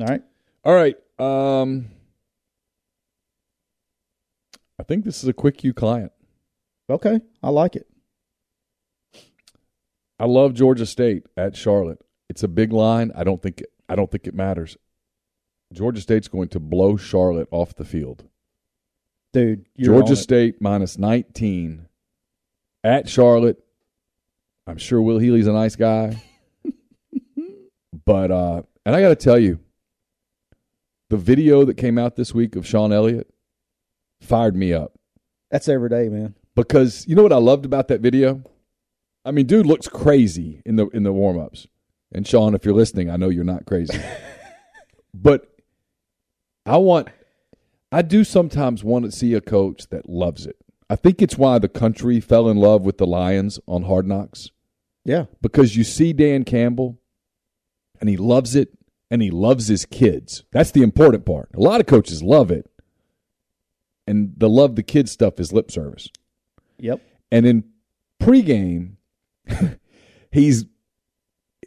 All right. All right. Um, I think this is a quick U client. Okay, I like it. I love Georgia State at Charlotte. It's a big line. I don't think I don't think it matters. Georgia State's going to blow Charlotte off the field. Dude, you're Georgia. State minus 19 at Charlotte. I'm sure Will Healy's a nice guy. but uh and I got to tell you the video that came out this week of Shawn Elliott fired me up That's every day, man. because you know what I loved about that video? I mean, dude looks crazy in the in the warm-ups. And Shawn, if you're listening, I know you're not crazy. but I want I do sometimes want to see a coach that loves it. I think it's why the country fell in love with the Lions on Hard Knocks Yeah, because you see Dan Campbell and he loves it and he loves his kids. That's the important part. A lot of coaches love it. And the love the kids stuff is lip service. yep. And in pregame, he's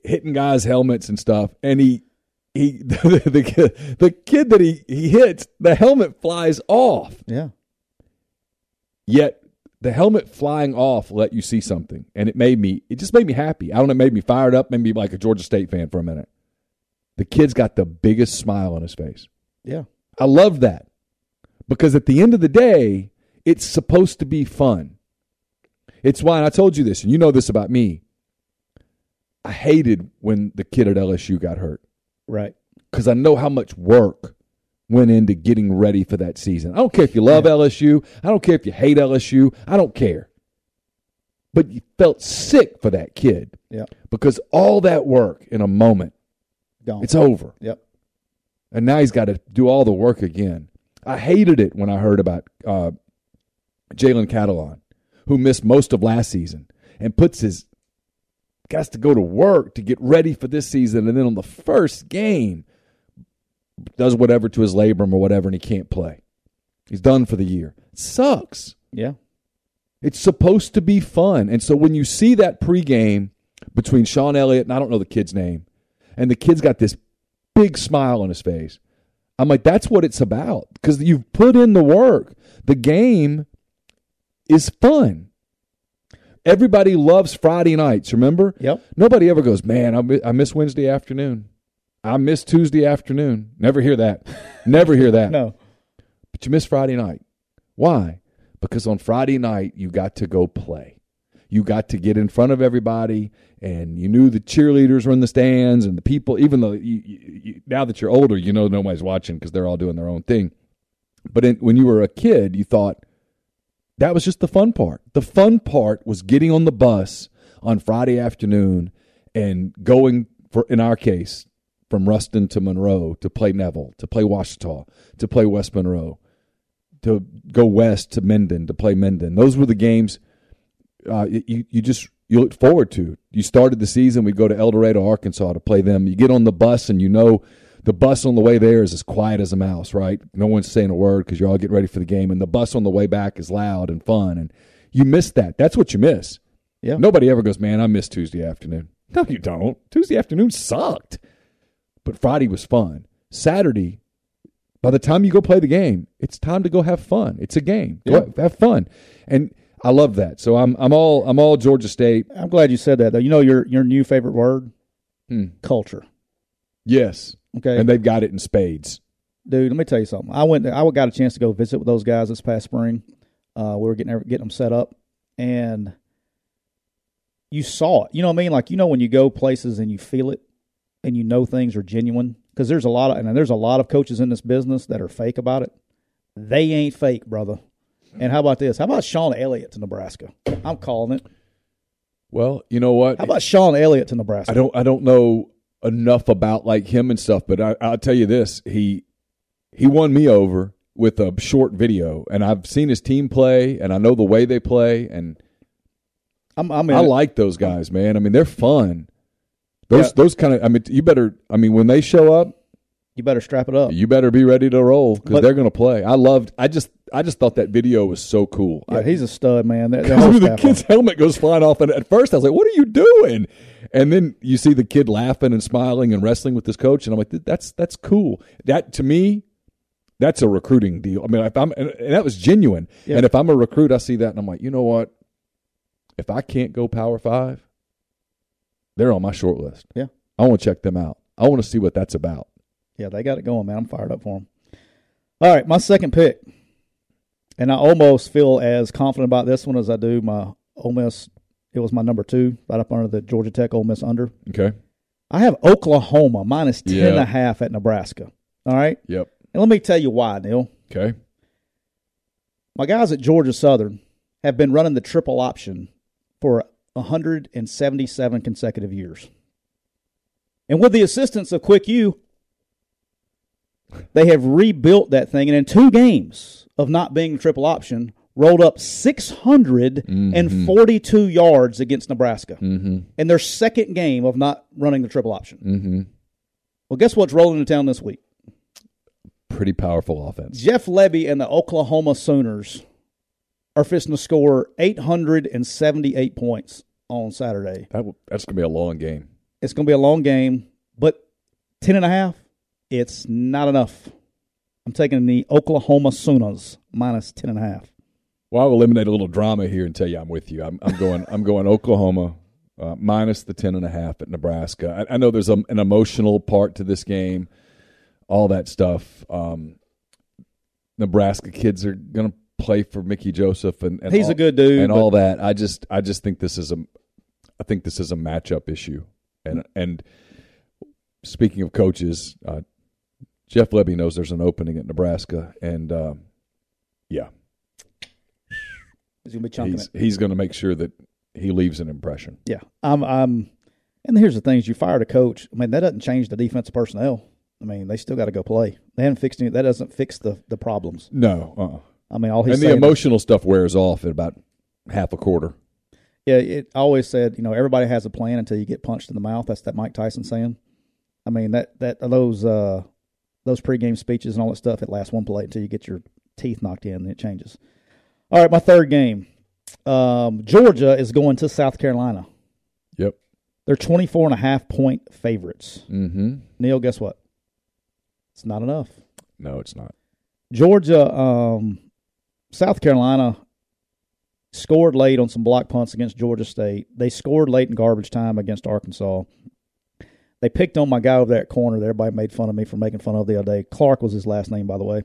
hitting guys' helmets and stuff, and he he the, the, kid, the kid that he, he hits, the helmet flies off. Yeah. Yet the helmet flying off let you see something, and it made me it just made me happy. I don't know, it made me fired up, made me like a Georgia State fan for a minute. The kid's got the biggest smile on his face. Yeah. I love that because at the end of the day, it's supposed to be fun. It's why, and I told you this, and you know this about me. I hated when the kid at LSU got hurt Right. because I know how much work went into getting ready for that season. I don't care if you love Yeah. LSU. I don't care if you hate LSU. I don't care. But you felt sick for that kid Yeah. because all that work in a moment, Gone. it's over. Yep. And now he's got to do all the work again. I hated it when I heard about uh, Jalen Catalon, who missed most of last season and puts his got to go to work to get ready for this season, and then on the first game does whatever to his labrum or whatever, and he can't play. He's done for the year. It sucks. Yeah. It's supposed to be fun, and so when you see that pregame between Shawn Elliott and I don't know the kid's name, and the kid's got this big smile on his face. I'm like, that's what it's about because you've put in the work. The game is fun. Everybody loves Friday nights, remember? Yep. Nobody ever goes, man, I I miss Wednesday afternoon. I miss Tuesday afternoon. Never hear that. Never hear that. No. But you miss Friday night. Why? Because on Friday night, you got to go play. You got to get in front of everybody, and you knew the cheerleaders were in the stands, and the people, even though you, you, you, now that you're older, you know nobody's watching because they're all doing their own thing. But in, when you were a kid, you thought that was just the fun part. The fun part was getting on the bus on Friday afternoon and going, for in our case, from Ruston to Monroe to play Neville, to play Ouachita, to play West Monroe, to go west to Minden to play Minden. Those were the games uh, you you just you look forward to. You started the season, we go to El Dorado, Arkansas to play them. You get on the bus and you know the bus on the way there is as quiet as a mouse, right? No one's saying a word because you're all getting ready for the game, and the bus on the way back is loud and fun, and you miss that. That's what you miss. Yeah. Nobody ever goes, man, I miss Tuesday afternoon. No, you don't. Tuesday afternoon sucked, but Friday was fun. Saturday, by the time you go play the game, it's time to go have fun. It's a game. Go have fun, and I love that. So I'm I'm all I'm all Georgia State. I'm glad you said that though. You know your your new favorite word? Hmm. Culture. Yes, Okay. and they've got it in spades. Dude, let me tell you something. I went. I got a chance to go visit with those guys this past spring. Uh, we were getting getting them set up, and you saw it. You know what I mean? Like you know when you go places and you feel it, and you know things are genuine. Because there's a lot of and there's a lot of coaches in this business that are fake about it. They ain't fake, brother. And how about this? How about Shawn Elliott to Nebraska? I'm calling it. Well, you know what? How about Shawn Elliott to Nebraska? I don't I don't know enough about like him and stuff, but I, I'll tell you this: he he won me over with a short video, and I've seen his team play, and I know the way they play, and I'm, I'm I like those guys, man. I mean, they're fun. Those Yeah. those kind of I mean, you better. I mean, when they show up, You better strap it up. you better be ready to roll because they're going to play. I loved. I just I just thought that video was so cool. Yeah, I, he's a stud, man. The, the whole the staff kid's helmet goes flying off, and at first I was like, "What are you doing?" And then you see the kid laughing and smiling and wrestling with his coach, and I'm like, "That's that's cool." That to me, that's a recruiting deal. I mean, if I'm and, and that was genuine. Yeah. And if I'm a recruit, I see that, and I'm like, you know what? If I can't go Power Five, they're on my short list. Yeah. I want to check them out. I want to see what that's about. Yeah, they got it going, man. I'm fired up for them. All right, my second pick, and I almost feel as confident about this one as I do my Ole Miss. It was my number two, right up under the Georgia Tech Ole Miss under. Okay. I have Oklahoma minus ten Yeah. and a half at Nebraska. All right, Yep. and let me tell you why, Neil. Okay. My guys at Georgia Southern have been running the triple option for 177 consecutive years. And with the assistance of Quick U, they have rebuilt that thing. And in two games of not being a triple option, rolled up 642 yards against Nebraska Mm-hmm. in their second game of not running the triple option. Mm-hmm. Well, guess what's rolling into town this week? Pretty powerful offense. Jeff Lebby and the Oklahoma Sooners are fixing to score 878 points on Saturday. That, that's gonna be a long game. It's going to be a long game, but 10 and a half, it's not enough. I'm taking the Oklahoma Sooners minus 10 and a half. Well, I'll eliminate a little drama here and tell you I'm with you. I'm, I'm going. I'm going Oklahoma uh, minus the ten and a half at Nebraska. I, I know there's a, an emotional part to this game, all that stuff. Um, Nebraska kids are going to play for Mickey Joseph, and, and He's all, a good dude, and all that. I just, I just think this is a, I think this is a matchup issue, and and speaking of coaches, uh, Jeff Lebby knows there's an opening at Nebraska, and um, yeah, He's going to be chunking he's it. he's to make sure that he leaves an impression. Yeah. I'm, I'm, and here's the thing is you fired a coach. I mean, that doesn't change the defensive personnel. I mean, they still got to go play. They haven't fixed any. That doesn't fix the, the problems. No, uh-uh. I mean, all he's and the saying is- emotional stuff wears off at about half a quarter. Yeah, it always said, you know, everybody has a plan until you get punched in the mouth. That's that Mike Tyson saying. I mean, that that those uh those pregame speeches and all that stuff, it lasts one play until you get your teeth knocked in and it changes. All right, my third game. Um, Georgia is going to South Carolina. Yep. They're 24 and a half point favorites. Mm-hmm. Neil, guess what? It's not enough. No, it's not. Georgia, um, South Carolina scored late on some block punts against Georgia State. They scored late in garbage time against Arkansas. They picked on my guy over there at corner. That everybody made fun of me for making fun of the other day. Clark was his last name, by the way.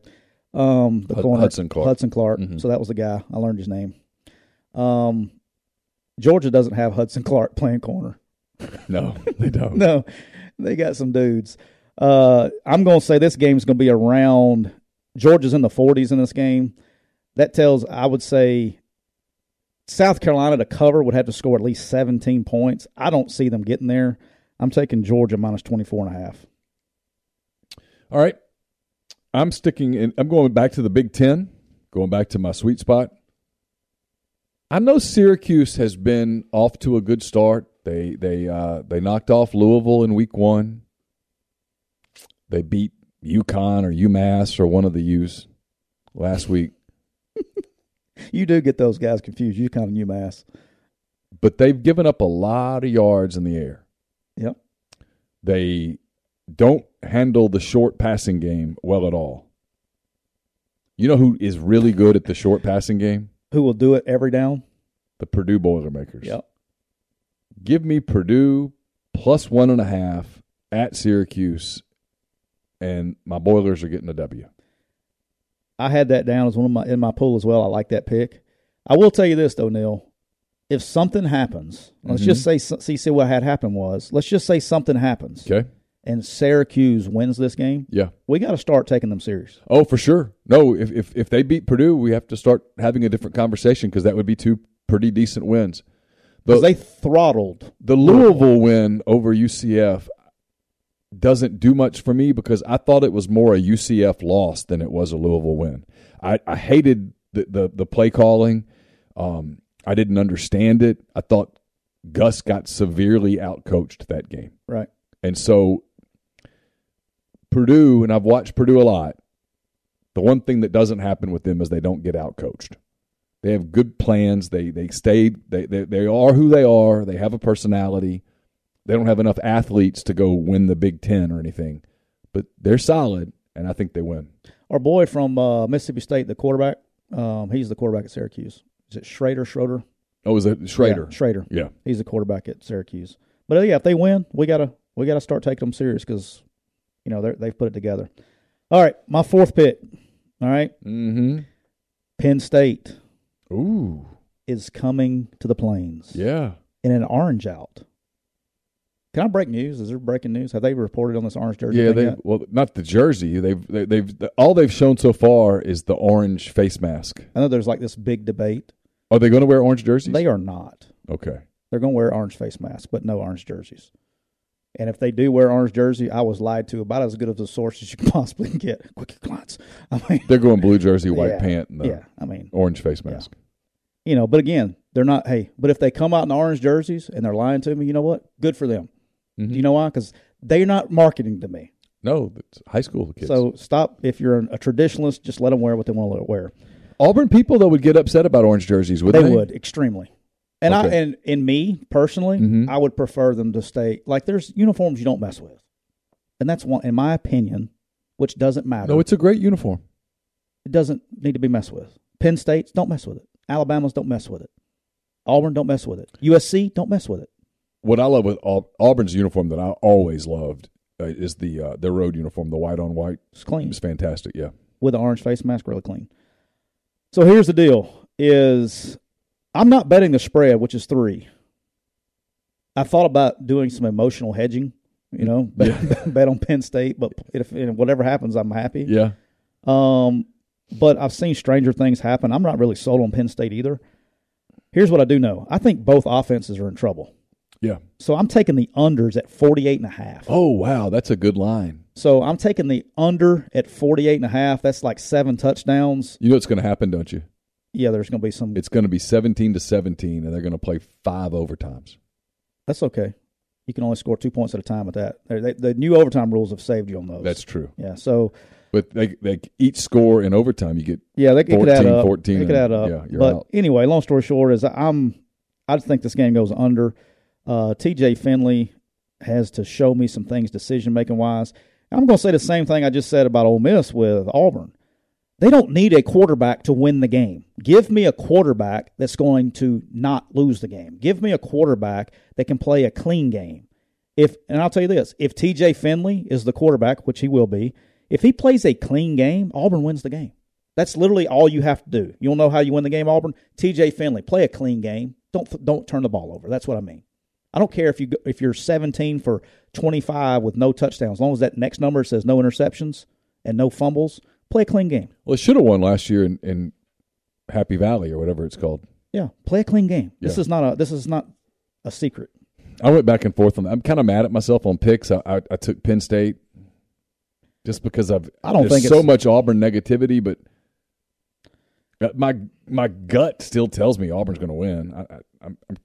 Um, the Hud- corner Hudson Clark. Hudson Clark. Mhm. So that was the guy. I learned his name. Um, Georgia doesn't have Hudson Clark playing corner. No, they don't. no, they got some dudes. Uh, I'm going to say this game is going to be around. Georgia's in the 40s in this game. That tells, I would say, South Carolina to cover would have to score at least 17 points. I don't see them getting there. I'm taking Georgia minus 24 and a half. All right. I'm sticking in I'm going back to the Big Ten, going back to my sweet spot. I know Syracuse has been off to a good start. They they uh, they knocked off Louisville in week one. They beat UConn or UMass or one of the U's last week. You do get those guys confused. You kind of UMass. But they've given up a lot of yards in the air. Yep. They don't handle the short passing game well at all. You know who is really good at the short passing game? Who will do it every down? The Purdue Boilermakers. Yep. Give me Purdue plus one and a half at Syracuse, and my Boilers are getting a W. I had that down as one of my in my pool as well. I like that pick. I will tell you this though, Neil. If something happens, let's just mm-hmm. say see see what had happened was. Let's just say something happens Okay. and Syracuse wins this game. Yeah. We got to start taking them serious. Oh, for sure. No, if if if they beat Purdue, we have to start having a different conversation because that would be two pretty decent wins. Because The they throttled. the Louisville win over UCF doesn't do much for me because I thought it was more a UCF loss than it was a Louisville win. I, I hated the, the the play calling. Um, I didn't understand it. I thought Gus got severely outcoached that game. Right. And so Purdue, and I've watched Purdue a lot. The one thing that doesn't happen with them is they don't get outcoached. They have good plans. They they stay they, they they are who they are. They have a personality. They don't have enough athletes to go win the Big Ten or anything, but they're solid, and I think they win. Our boy from uh, Mississippi State, the quarterback, um, he's the quarterback at Syracuse. Is it Shrader? Schroeder? Oh, is it Shrader? Yeah, Shrader. Yeah. He's the quarterback at Syracuse. But uh, yeah, if they win, we gotta we gotta start taking them serious because you know they they've put it together. All right, my fourth pick. All right, Mm-hmm. Penn State Ooh. is coming to the Plains Yeah. in an orange out. Can I break news? Is there breaking news? Have they reported on this orange jersey? Yeah, they yet? well, not the jersey. They've they, they've all they've shown so far is the orange face mask. I know there's like this big debate. Are they going to wear orange jerseys? They are not. okay. They're going to wear orange face masks, but no orange jerseys. And if they do wear orange jersey, I was lied to about as good of a source as you can possibly get. Quick glance. I mean, They're going blue jersey, white yeah, pant, and the yeah. I mean, orange face mask. you know, but again, they're not. Hey, but if they come out in orange jerseys and they're lying to me, you know what? Good for them. Mhm. Do you know why? Because they're not marketing to me. No, it's high school kids. So stop. If you're a traditionalist, just let them wear what they want to wear. Auburn people though would get upset about orange jerseys, would They they? would extremely. And I and in me personally, Mhm. I would prefer them to stay like there's uniforms you don't mess with, and that's one in my opinion, which doesn't matter. No, it's a great uniform. it doesn't need to be messed with. Penn State's don't mess with it. Alabama's don't mess with it. Auburn don't mess with it. USC don't mess with it. What I love with Auburn's uniform that I always loved uh, is the uh, their road uniform, the white on white. It's clean. It's fantastic. Yeah. with the orange face mask really clean. So here's the deal: is I'm not betting the spread, which is three. I thought about doing some emotional hedging, you know, bet, bet on Penn State, but if if whatever happens, I'm happy. Yeah. Um, but I've seen stranger things happen. I'm not really sold on Penn State either. Here's what I do know: I think both offenses are in trouble. Yeah. So I'm taking the unders at 48 and a half. Oh wow, that's a good line. So I'm taking the under at 48 and a half. That's like seven touchdowns. You know what's going to happen, don't you? Yeah, there's going to be some It's going to be seventeen to seventeen, and they're going to play five overtimes. That's okay. You can only score two points at a time at that. They, the new overtime rules have saved you on those. That's true. yeah. So But they they each score in overtime. You get yeah, they it could add 14, up. 14, it could add up. yeah, you're but out. anyway, long story short is I'm I just think this game goes under. Uh, T.J. Finley has to show me some things decision making wise. I'm going to say the same thing I just said about Ole Miss with Auburn. They don't need a quarterback to win the game. Give me a quarterback that's going to not lose the game. Give me a quarterback that can play a clean game. If and I'll tell you this, if TJ Finley is the quarterback, which he will be, if he plays a clean game, Auburn wins the game. That's literally all you have to do. You don't know how you win the game, Auburn. TJ Finley, play a clean game. Don't don't turn the ball over. That's what I mean. I don't care if you go- if you're 17 for 25 with no touchdowns, as long as that next number says no interceptions and no fumbles. Play a clean game. well, it should have won last year in, in Happy Valley or whatever it's called. Yeah, play a clean game. This is not a this is not a secret. I went back and forth on that. I'm kind of mad at myself on picks. I, I, I took Penn State just because I've I don't think so much Auburn negativity, but my my gut still tells me Auburn's going to win. I, I, I'm, I'm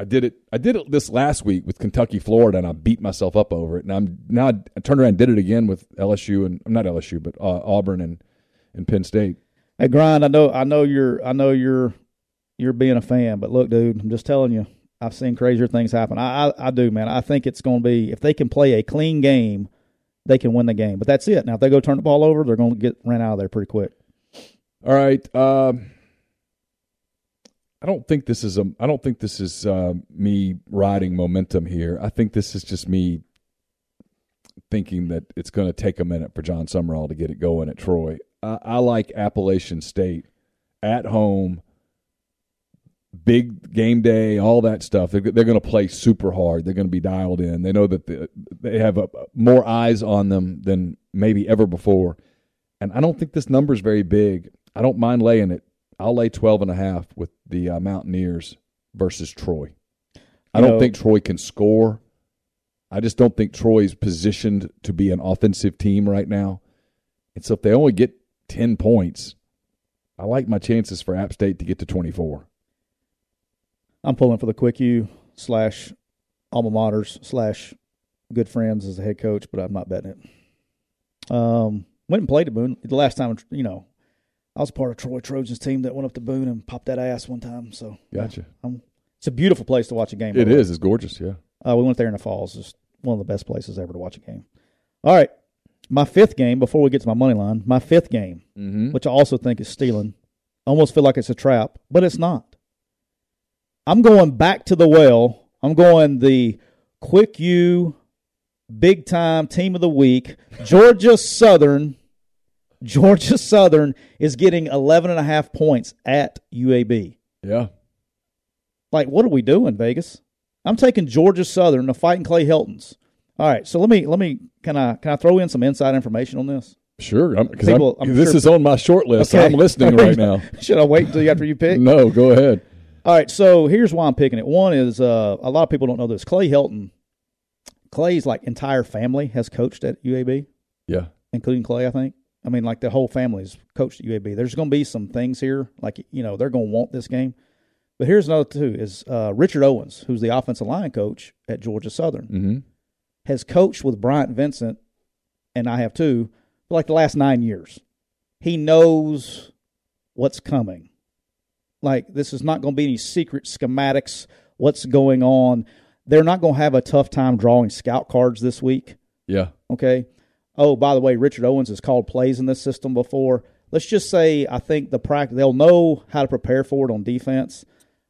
I did it. I did it this last week with Kentucky, Florida, and I beat myself up over it. And I'm now I turned around and did it again with LSU and I'm not LSU, but uh, Auburn and and Penn State. Hey, grind. I know. I know you're. I know you're. You're being a fan, but look, dude. I'm just telling you. I've seen crazier things happen. I, I, I do, man. I think it's going to be if they can play a clean game, they can win the game. But that's it. Now, if they go turn the ball over, they're going to get ran out of there pretty quick. All right. Um, I don't think this is a. I don't think this is uh, me riding momentum here. I think this is just me thinking that it's going to take a minute for Jon Sumrall to get it going at Troy. I, I like Appalachian State at home, big game day, all that stuff. They're, they're going to play super hard. They're going to be dialed in. They know that the, they have a, more eyes on them than maybe ever before. And I don't think this number is very big. I don't mind laying it. I'll lay 12 and a half with the uh, Mountaineers versus Troy. I You don't know- think Troy can score. I just don't think Troy's positioned to be an offensive team right now. And so if they only get 10 points, I like my chances for App State to get to 24. I'm pulling for the quick U slash alma maters slash good friends as a head coach, but I'm not betting it. Um, went and played at Boone the last time. You know, I was part of Troy Trojans team that went up to Boone and popped that ass one time. So Gotcha. um, it's a beautiful place to watch a game. It is. Way. It's gorgeous. Yeah. Uh, we went there in the falls. It's one of the best places ever to watch a game. All right, my fifth game before we get to my money line. My fifth game, Mm-hmm. which I also think is stealing. Almost feel like it's a trap, but it's not. I'm going back to the well. I'm going the quick you, big time team of the week. Georgia Southern. Georgia Southern is getting 11 and a half points at UAB. Yeah. Like, what are we doing, Vegas? I'm taking Georgia Southern to fighting Clay Helton's. All right, so let me let me can I can I throw in some inside information on this? Sure. Because this sure- is on my short list. so I'm listening right now. Should I wait until after you pick? No, go ahead. All right, so here's why I'm picking it. One is uh, a lot of people don't know this. Clay Helton, Clay's like entire family has coached at UAB, Yeah. including Clay. I think. I mean, like the whole family's coached at UAB. There's going to be some things here, like you know, they're going to want this game. But here's another two: is uh, Richard Owens, who's the offensive line coach at Georgia Southern, Mm-hmm. has coached with Bryant Vincent, and I have too, for like the last nine years. He knows what's coming. Like this is not going to be any secret schematics. What's going on? They're not going to have a tough time drawing scout cards this week. Yeah. Okay. Oh, by the way, Richard Owens has called plays in this system before. Let's just say I think the practice they'll know how to prepare for it on defense.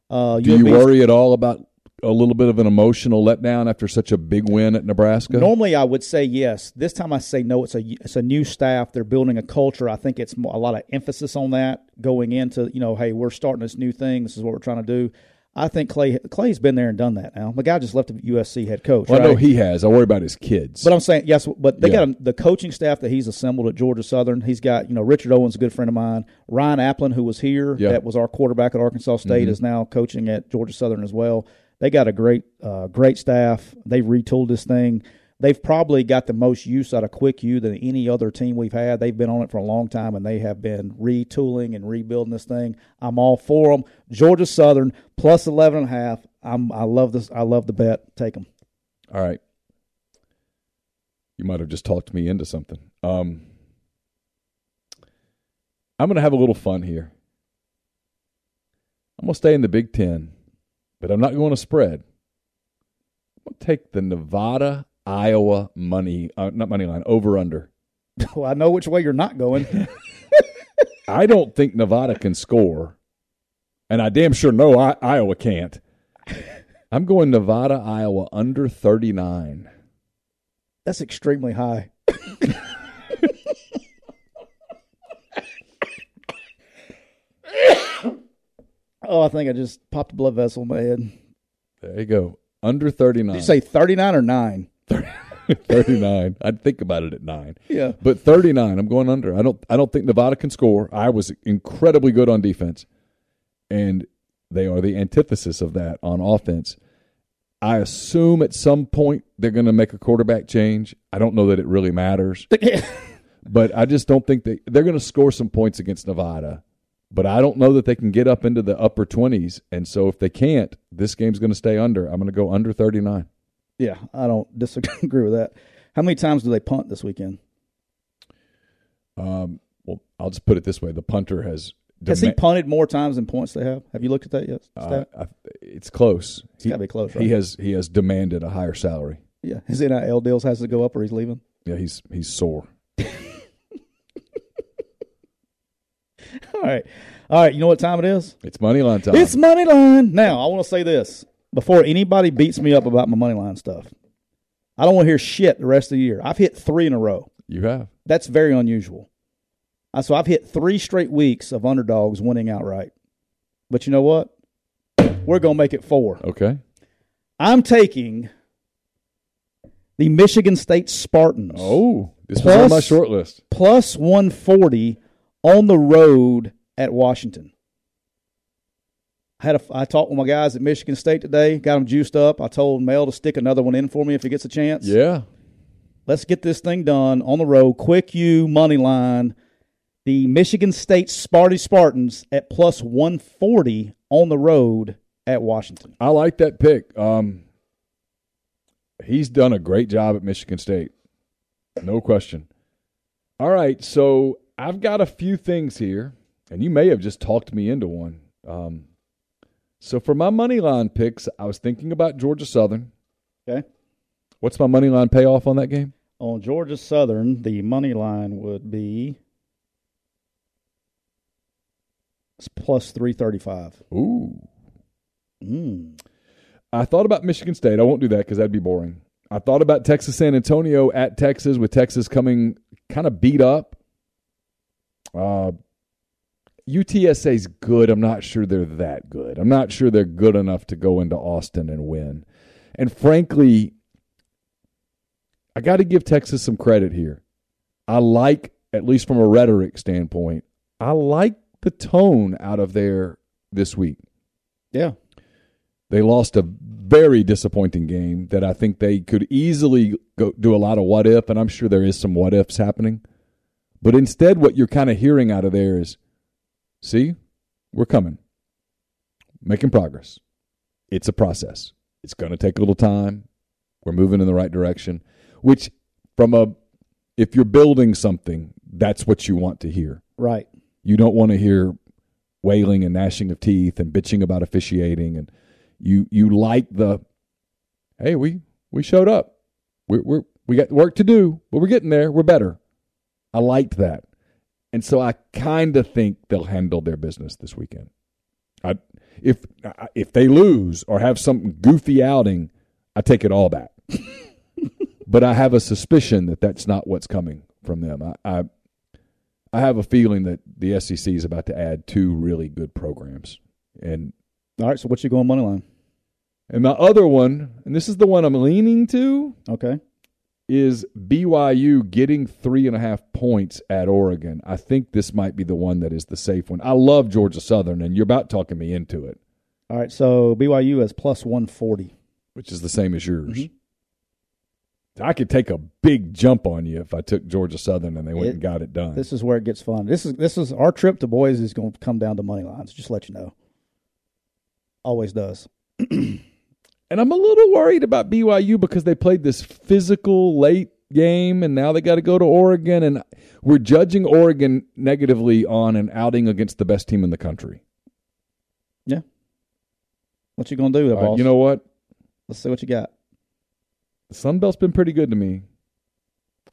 Uh, Do you worry at all about a little bit of an emotional letdown after such a big win at Nebraska? Normally, I would say yes. This time, I say no. It's a it's a new staff. They're building a culture. I think it's a lot of emphasis on that going into you know, hey, we're starting this new thing. This is what we're trying to do. I think Clay Clay's been there and done that. Now the guy just left the USC head coach. Well, I know he has. I worry about his kids. But I'm saying yes, but they Yeah. got a, the coaching staff that he's assembled at Georgia Southern. He's got you know Richard Owens, a good friend of mine. Ryan Aplin, who was here, Yeah. Mm-hmm. that was our quarterback at Arkansas State, is now coaching at Georgia Southern as well. They got a great, uh, great staff. They've retooled this thing. They've probably got the most use out of Quick U than any other team we've had. They've been on it for a long time, and they have been retooling and rebuilding this thing. I'm all for them. Georgia Southern plus 11 and a half. I'm, I love this. I love the bet. Take them. All right. You might have just talked me into something. Um, I'm going to have a little fun here. I'm going to stay in the Big Ten, but I'm not going to spread. I'm going to take the Nevada Iowa money, uh, not money line, over under. Well, I know which way you're not going. I don't think Nevada can score, and I damn sure know I, Iowa can't. I'm going Nevada, Iowa under 39. That's extremely high. oh, I think I just popped a blood vessel in my head. There you go. Under 39. Did you say 39 or 9? 39. I'd think about it at 9. Yeah. But 39, I'm going under. I don't I don't think Nevada can score. I was incredibly good on defense. And they are the antithesis of that on offense. I assume at some point they're going to make a quarterback change. I don't know that it really matters, but I just don't think they they're going to score some points against Nevada. But I don't know that they can get up into the upper 20s. And so if they can't, this game's going to stay under. I'm going to go under 39. Yeah, I don't disagree with that. How many times do they punt this weekend? Um, well, I'll just put it this way: the punter has. Has he punted more times than points they have? Have you looked at that yet? uh, I, it's close. it's got to be close, right? He has he has demanded a higher salary. yeah. His NIL deals has to go up or he's leaving. Yeah, he's he's sore. All right. All right. You know what time it is? It's money line time. It's money line. Now, I want to say this before anybody beats me up about my money line stuff. I don't want to hear shit the rest of the year. I've hit three in a row. you have. That's very unusual. Uh, So I've hit three straight weeks of underdogs winning outright. But you know what? We're going to make it four. Okay. I'm taking the Michigan State Spartans Oh, this was on my Plus- short list. plus 140 on the road at Washington. I had a, I talked with my guys at Michigan State today, got them juiced up. I told Mel to stick another one in for me if he gets a chance. Yeah. Let's get this thing done on the road. Quick U money line. The Michigan State Sparty Spartans at plus 140 on the road at Washington. I like that pick. Um, he's done a great job at Michigan State, no question. All right, so I've got a few things here, and you may have just talked me into one. Um, so for my money line picks, I was thinking about Georgia Southern. Okay. What's my money line payoff on that game? On Georgia Southern, the money line would be it's plus 335. Ooh. Mm. I thought about Michigan State. I won't do that because that'd be boring. I thought about Texas San Antonio at Texas with Texas coming kind of beat up. Uh, UTSA's good. I'm not sure they're that good. I'm not sure they're good enough to go into Austin and win. And frankly, I got to give Texas some credit here. I like, at least from a rhetoric standpoint, I like the tone out of there this week. Yeah. They lost a very disappointing game that I think they could easily go do a lot of what if, and I'm sure there is some what ifs happening. But instead, what you're kind of hearing out of there is, see, we're coming, making progress. It's a process. It's going to take a little time. We're moving in the right direction, which, from a, if you're building something, that's what you want to hear. Right. You don't want to hear wailing and gnashing of teeth and bitching about officiating, and you you like the, hey, we we showed up, We're, we're we got work to do, but we're getting there, we're better. I liked that, and so I kind of think they'll handle their business this weekend. I if if they lose or have some goofy outing, I take it all back. but I have a suspicion that that's not what's coming from them. I, I I have a feeling that the SEC is about to add two really good programs, and All right, so what you going money line? and my other one, and this is the one I'm leaning to, Okay. Is BYU getting three and a half points at Oregon. I think this might be the one that is the safe one. I love Georgia Southern, and you're about talking me into it, All right, so BYU is plus 140. which is the same as yours. Mhm. I could take a big jump on you if I took Georgia Southern and they went It- and got it done. This is where it gets fun. This is this is our trip to Boise is going to come down to money lines. Just let you know. Always does. And I'm a little worried about BYU because they played this physical late game and now they got to go to Oregon and we're judging Oregon negatively on an outing against the best team in the country. Yeah. What you going to do, right, you know what? Let's see what you got. The Sun Belt's been pretty good to me.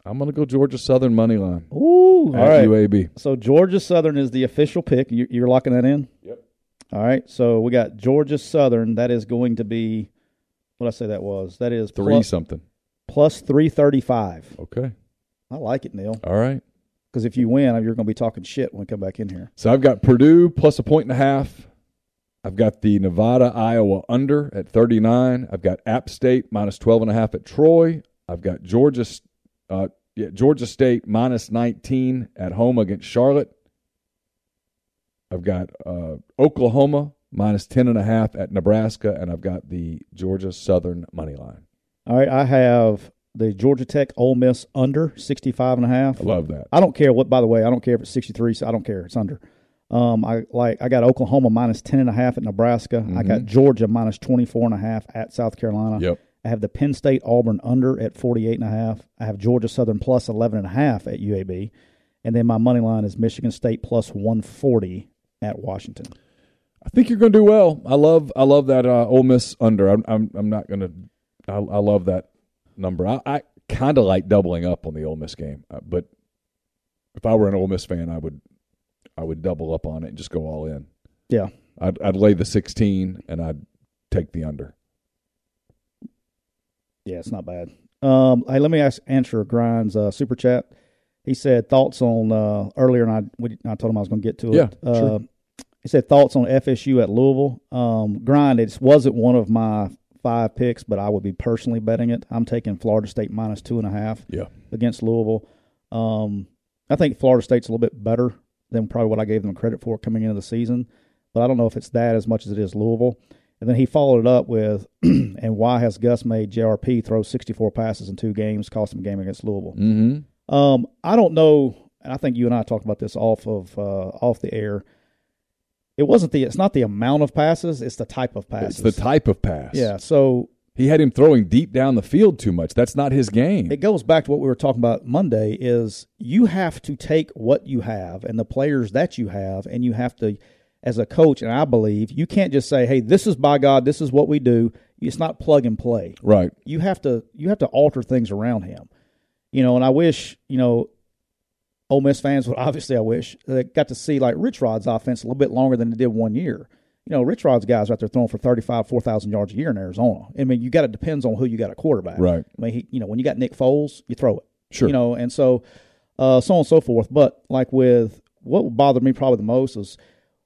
I'm going to go Georgia Southern money line Ooh, all right. UAB. So Georgia Southern is the official pick. You, you're locking that in. Yep. All right. So we got Georgia Southern. That is going to be what I say that was. That is Three plus, something. plus three thirty five. Okay. I like it, Neil. All right. Because if you win, you're going to be talking shit when we come back in here. So I've got Purdue plus a point and a half. I've got the Nevada Iowa under at 39. I've got App State minus 12 and a half at Troy. I've got Georgia uh, yeah, Georgia State minus 19 at home against Charlotte. I've got uh, Oklahoma minus 10 and a half at Nebraska and I've got the Georgia Southern money line. All right. I have the Georgia Tech Ole Miss under 65 and a half. I love that. I don't care what. By the way, I don't care if it's sixty three. So I don't care. It's under. Um, I like. I got Oklahoma minus ten and a half at Nebraska. I got Georgia minus twenty four and a half at South Carolina. Yep. I have the Penn State Auburn under at forty eight and a half. I have Georgia Southern plus eleven and a half at UAB, and then my money line is Michigan State plus one forty at Washington. I think you're going to do well. I love I love that uh, Ole Miss under. I'm I'm, I'm not going to. I, I love that number. I, I kind of like doubling up on the Ole Miss game, uh, but if I were an Ole Miss fan, I would I would double up on it and just go all in. Yeah. I'd I'd lay the 16 and I'd take the under. Yeah, it's not bad. Um, hey, let me ask answer Grind's uh, super chat. He said thoughts on uh, earlier, and I we, I told him I was going to get to it. Yeah, uh, sure. He said thoughts on FSU at Louisville. Um, Grind, it wasn't one of my five picks, but I would be personally betting it. I'm taking Florida State minus two and a half Yeah. against Louisville. Um, I think Florida State's a little bit better than probably what I gave them credit for coming into the season, but I don't know if it's that as much as it is Louisville. And then he followed it up with, and why has Gus made JRP throw 64 passes in two games, cost him a game against Louisville? Mm-hmm. Um, I don't know, and I think you and I talked about this off of uh, off the air. It wasn't the, it's not the amount of passes, it's the type of passes. It's the type of pass. Yeah, so He had him throwing deep down the field too much. That's not his game. it goes back to what we were talking about Monday is you have to take what you have and the players that you have and you have to as a coach and I believe you can't just say hey this is by God this is what we do it's not plug and play right. you have to you have to alter things around him you know and I wish you know Ole Miss fans would obviously I wish they got to see like Rich Rod's offense a little bit longer than they did one year you know Rich Rod's guys are out there throwing for 35 4,000 yards a year in Arizona I mean you got to depends on who you got a quarterback Right. I mean, he, you know, when you got Nick Foles, you throw it. Sure. You know, and so uh, so on and so forth. But like with what bothered me probably the most is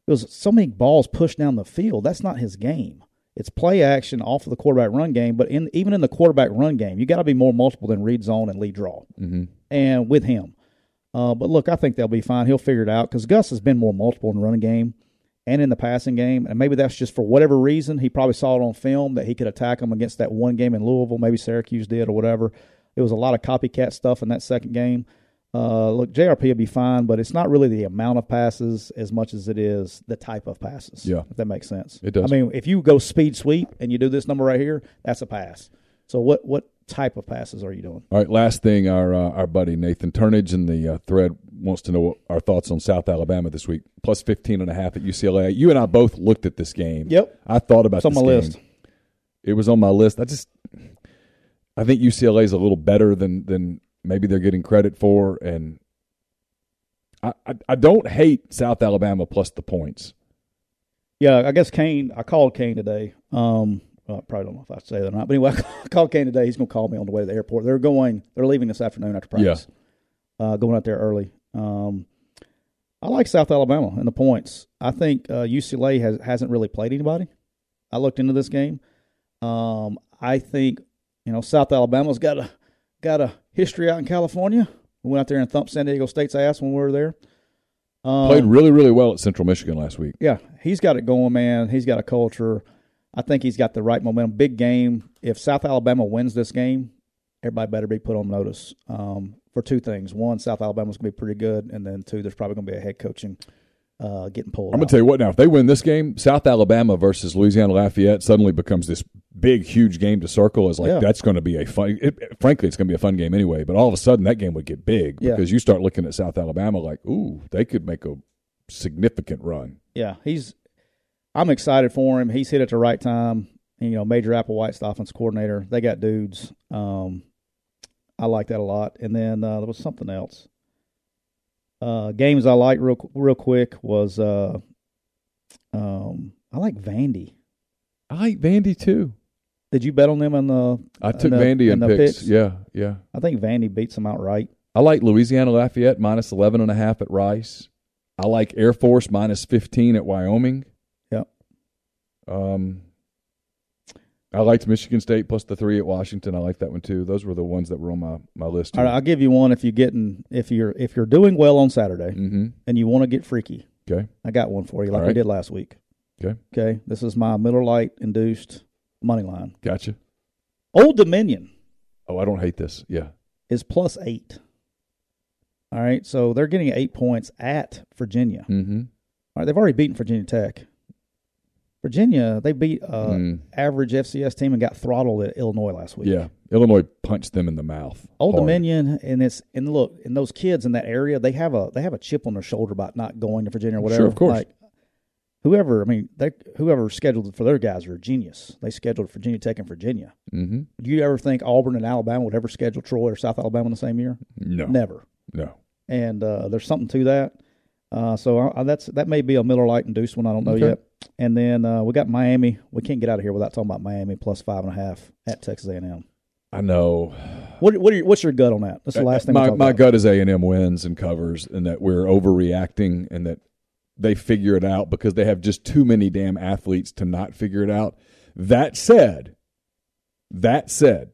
it was so many balls pushed down the field. That's not his game. It's play action off of the quarterback run game. But in even in the quarterback run game, you got to be more multiple than read zone and lead draw. Mm-hmm. And with him, uh, but look, I think they'll be fine. He'll figure it out because Gus has been more multiple in the running game and in the passing game. And maybe that's just for whatever reason. He probably saw it on film that he could attack them against that one game in Louisville. Maybe Syracuse did or whatever. It was a lot of copycat stuff in that second game. Uh, look, JRP will be fine, but it's not really the amount of passes as much as it is the type of passes. Yeah. if that makes sense. It does. I mean, if you go speed sweep and you do this number right here, that's a pass. So what what type of passes are you doing? All right, last thing, our uh, our buddy Nathan Turnage in the uh, thread wants to know what our thoughts on South Alabama this week. Plus 15 and a half at UCLA. You and I both looked at this game. Yep. I thought about It's on my game. list. It was on my list. I just I think UCLA is a little better than than maybe they're getting credit for and I, I, I don't hate South Alabama plus the points. Yeah, I guess Kane. I called Kane today. Um, I probably don't know if I say that or not, but anyway, I called Kane today. He's going to call me on the way to the airport. They're going. They're leaving this afternoon after practice. Uh, going out there early. Um, I like South Alabama and the points. I think uh, UCLA has hasn't really played anybody. I looked into this game. Um, I think you know South Alabama's got a got a history out in California. We went out there and thumped San Diego State's ass when we were there. Um, Played really really well at Central Michigan last week. yeah, he's got it going, man. He's got a culture. I think he's got the right momentum. Big game. If South Alabama wins this game, everybody better be put on notice um, for two things. One, South Alabama's going to be pretty good, and then two, there's probably going to be a head coaching uh, getting pulled. I'm going to tell you what now, if they win this game, South Alabama versus Louisiana Lafayette suddenly becomes this big, huge game to circle. Is like, Yeah. that's going to be a fun, it, frankly, it's going to be a fun game anyway. But all of a sudden, that game would get big Yeah. because you start looking at South Alabama like, ooh, they could make a significant run. yeah, he's. I'm excited for him. He's hit at the right time. And, you know, Major Applewhite's the offense coordinator. They got dudes. Um, I like that a lot. And then uh, there was something else. Uh, games I like real real quick was uh, um, I like Vandy. I like Vandy too. Did you bet on them in the? I in took the- Vandy in the picks. picks? Yeah, yeah. I think Vandy beats them outright. I like Louisiana Lafayette minus 11 and a half at Rice. I like Air Force minus 15 at Wyoming. Um, I liked Michigan State plus the three at Washington. I like that one too. Those were the ones that were on my, my list. All right, I'll give you one if you getting if you're if you're doing well on Saturday Mm-hmm. and you want to get freaky. Okay. I got one for you, like All we did last week. Okay. Okay, this is my Miller Lite induced money line. Gotcha. Old Dominion Oh, I don't hate this. Yeah. is plus eight. All right, so they're getting eight points at Virginia. Mm-hmm. All right, they've already beaten Virginia Tech. Virginia, they beat uh, Mm. average FCS team and got throttled at Illinois last week. Yeah. Illinois punched them in the mouth. Old hard. Dominion and it's and look, and those kids in that area, they have a they have a chip on their shoulder about not going to Virginia or whatever. Sure, of course. Like whoever, I mean, they whoever scheduled for their guys are a genius. They scheduled Virginia Tech and Virginia. Mm-hmm. Do you ever think Auburn and Alabama would ever schedule Troy or South Alabama in the same year? No. Never. No. And uh, there's something to that. Uh, so I, that's that may be a Miller Lite induced one. I don't know Okay. yet. And then uh, we got Miami. We can't get out of here without talking about Miami plus five and a half at Texas A&M. I know. What what are your, what's your gut on that? That's the last thing. my my about. gut is A and M wins and covers, and that we're overreacting, and that they figure it out because they have just too many damn athletes to not figure it out. That said, that said,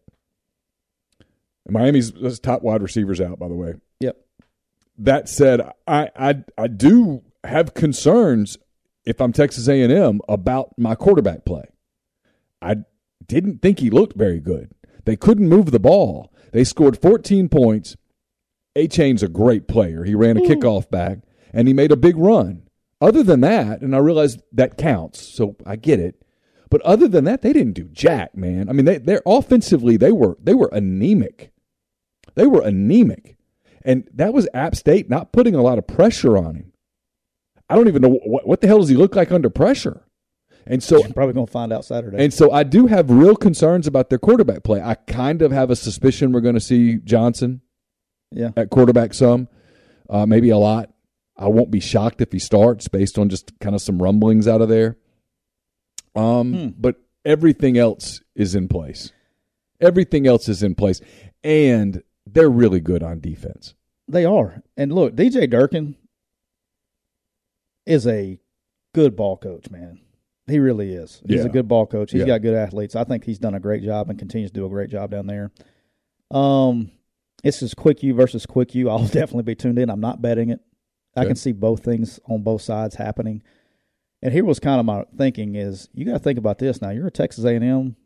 Miami's top wide receivers out. By the way. That said, I I I do have concerns if I'm Texas A and M about my quarterback play. I didn't think he looked very good. They couldn't move the ball. They scored 14 points. Achane's a great player. He ran a hmm. kickoff back and he made a big run. Other than that, and I realize that counts, so I get it. But other than that, they didn't do jack, man. I mean, they they're offensively they were they were anemic. They were anemic. And that was App State not putting a lot of pressure on him. I don't even know what, what the hell does he look like under pressure. And so I'm probably going to find out Saturday. and so I do have real concerns about their quarterback play. I kind of have a suspicion we're going to see Johnson yeah. at quarterback some, uh, maybe a lot. I won't be shocked if he starts based on just kind of some rumblings out of there. Um, Hmm. But everything else is in place. Everything else is in place. And they're really good on defense. They are. And look, DJ Durkin is a good ball coach, man. He really is. He's Yeah. a good ball coach. He's Yeah. got good athletes. I think he's done a great job and continues to do a great job down there. Um, this is quick U versus quick U. I'll definitely be tuned in. I'm not betting it. I Okay. can see both things on both sides happening. And here was kind of my thinking is you got to think about this now. You're a Texas A&M.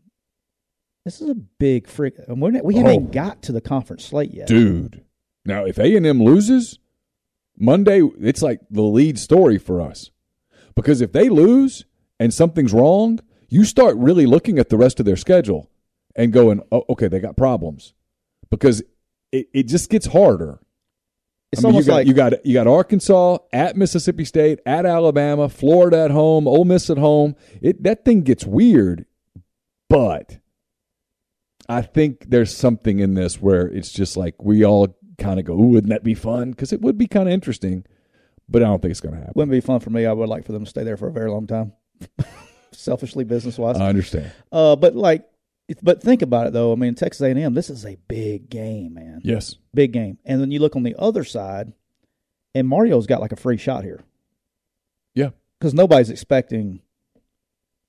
This is a big freak. and we're not, we haven't Oh. got to the conference slate yet. Dude. Now, if A&M loses, Monday, it's like the lead story for us. Because if they lose and something's wrong, you start really looking at the rest of their schedule. and going, oh, okay, they got problems because it, it just gets harder. It's I mean, almost you got, like you got you got Arkansas at Mississippi State at Alabama, Florida at home, Ole Miss at home. It that thing gets weird, but I think there's something in this where it's just like we all kind of go, "Ooh, wouldn't that be fun?" Because it would be kind of interesting, but I don't think it's going to happen. wouldn't be fun for me. I would like for them to stay there for a very long time, selfishly, business wise. I understand. Uh, but like, but think about it though. I mean, Texas A&M, this is a big game, man. Yes, Big game. And then you look on the other side, and Mario's got like a free shot here yeah, because nobody's expecting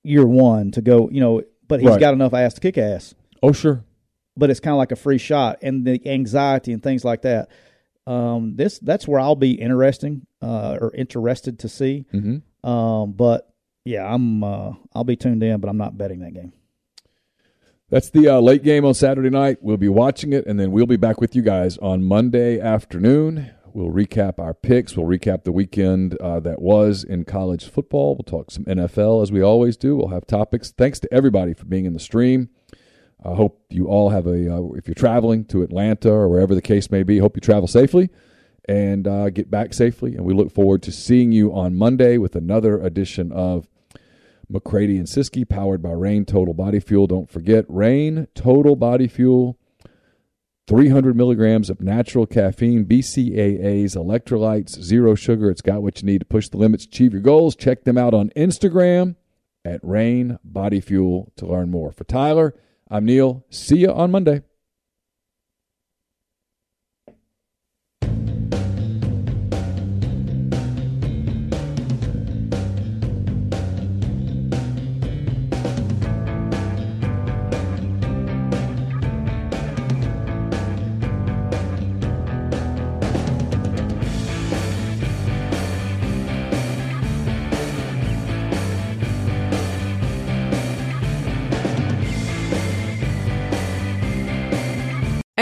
year one to go. You know, but he's Right. got enough ass to kick ass. oh sure, But it's kind of like a free shot, and the anxiety and things like that. Um, this that's where I'll be interesting uh, or interested to see. hmm Um, but yeah, I'm uh, I'll be tuned in, but I'm not betting that game. That's the uh, late game on Saturday night. We'll be watching it, and then we'll be back with you guys on Monday afternoon. We'll recap our picks. We'll recap the weekend uh, that was in college football. We'll talk some NFL as we always do. We'll have topics. Thanks to everybody for being in the stream. I hope you all have a, uh, if you're traveling to Atlanta or wherever the case may be, hope you travel safely and uh, get back safely. And we look forward to seeing you on Monday with another edition of McCready and Siskey, powered by Reign Total Body Fuel. Don't forget Reign Total Body Fuel, 300 milligrams of natural caffeine, BCAAs, electrolytes, zero sugar. It's got what you need to push the limits, achieve your goals. Check them out on Instagram at Reign Body Fuel to learn more. For Tyler, I'm Neil. See you on Monday.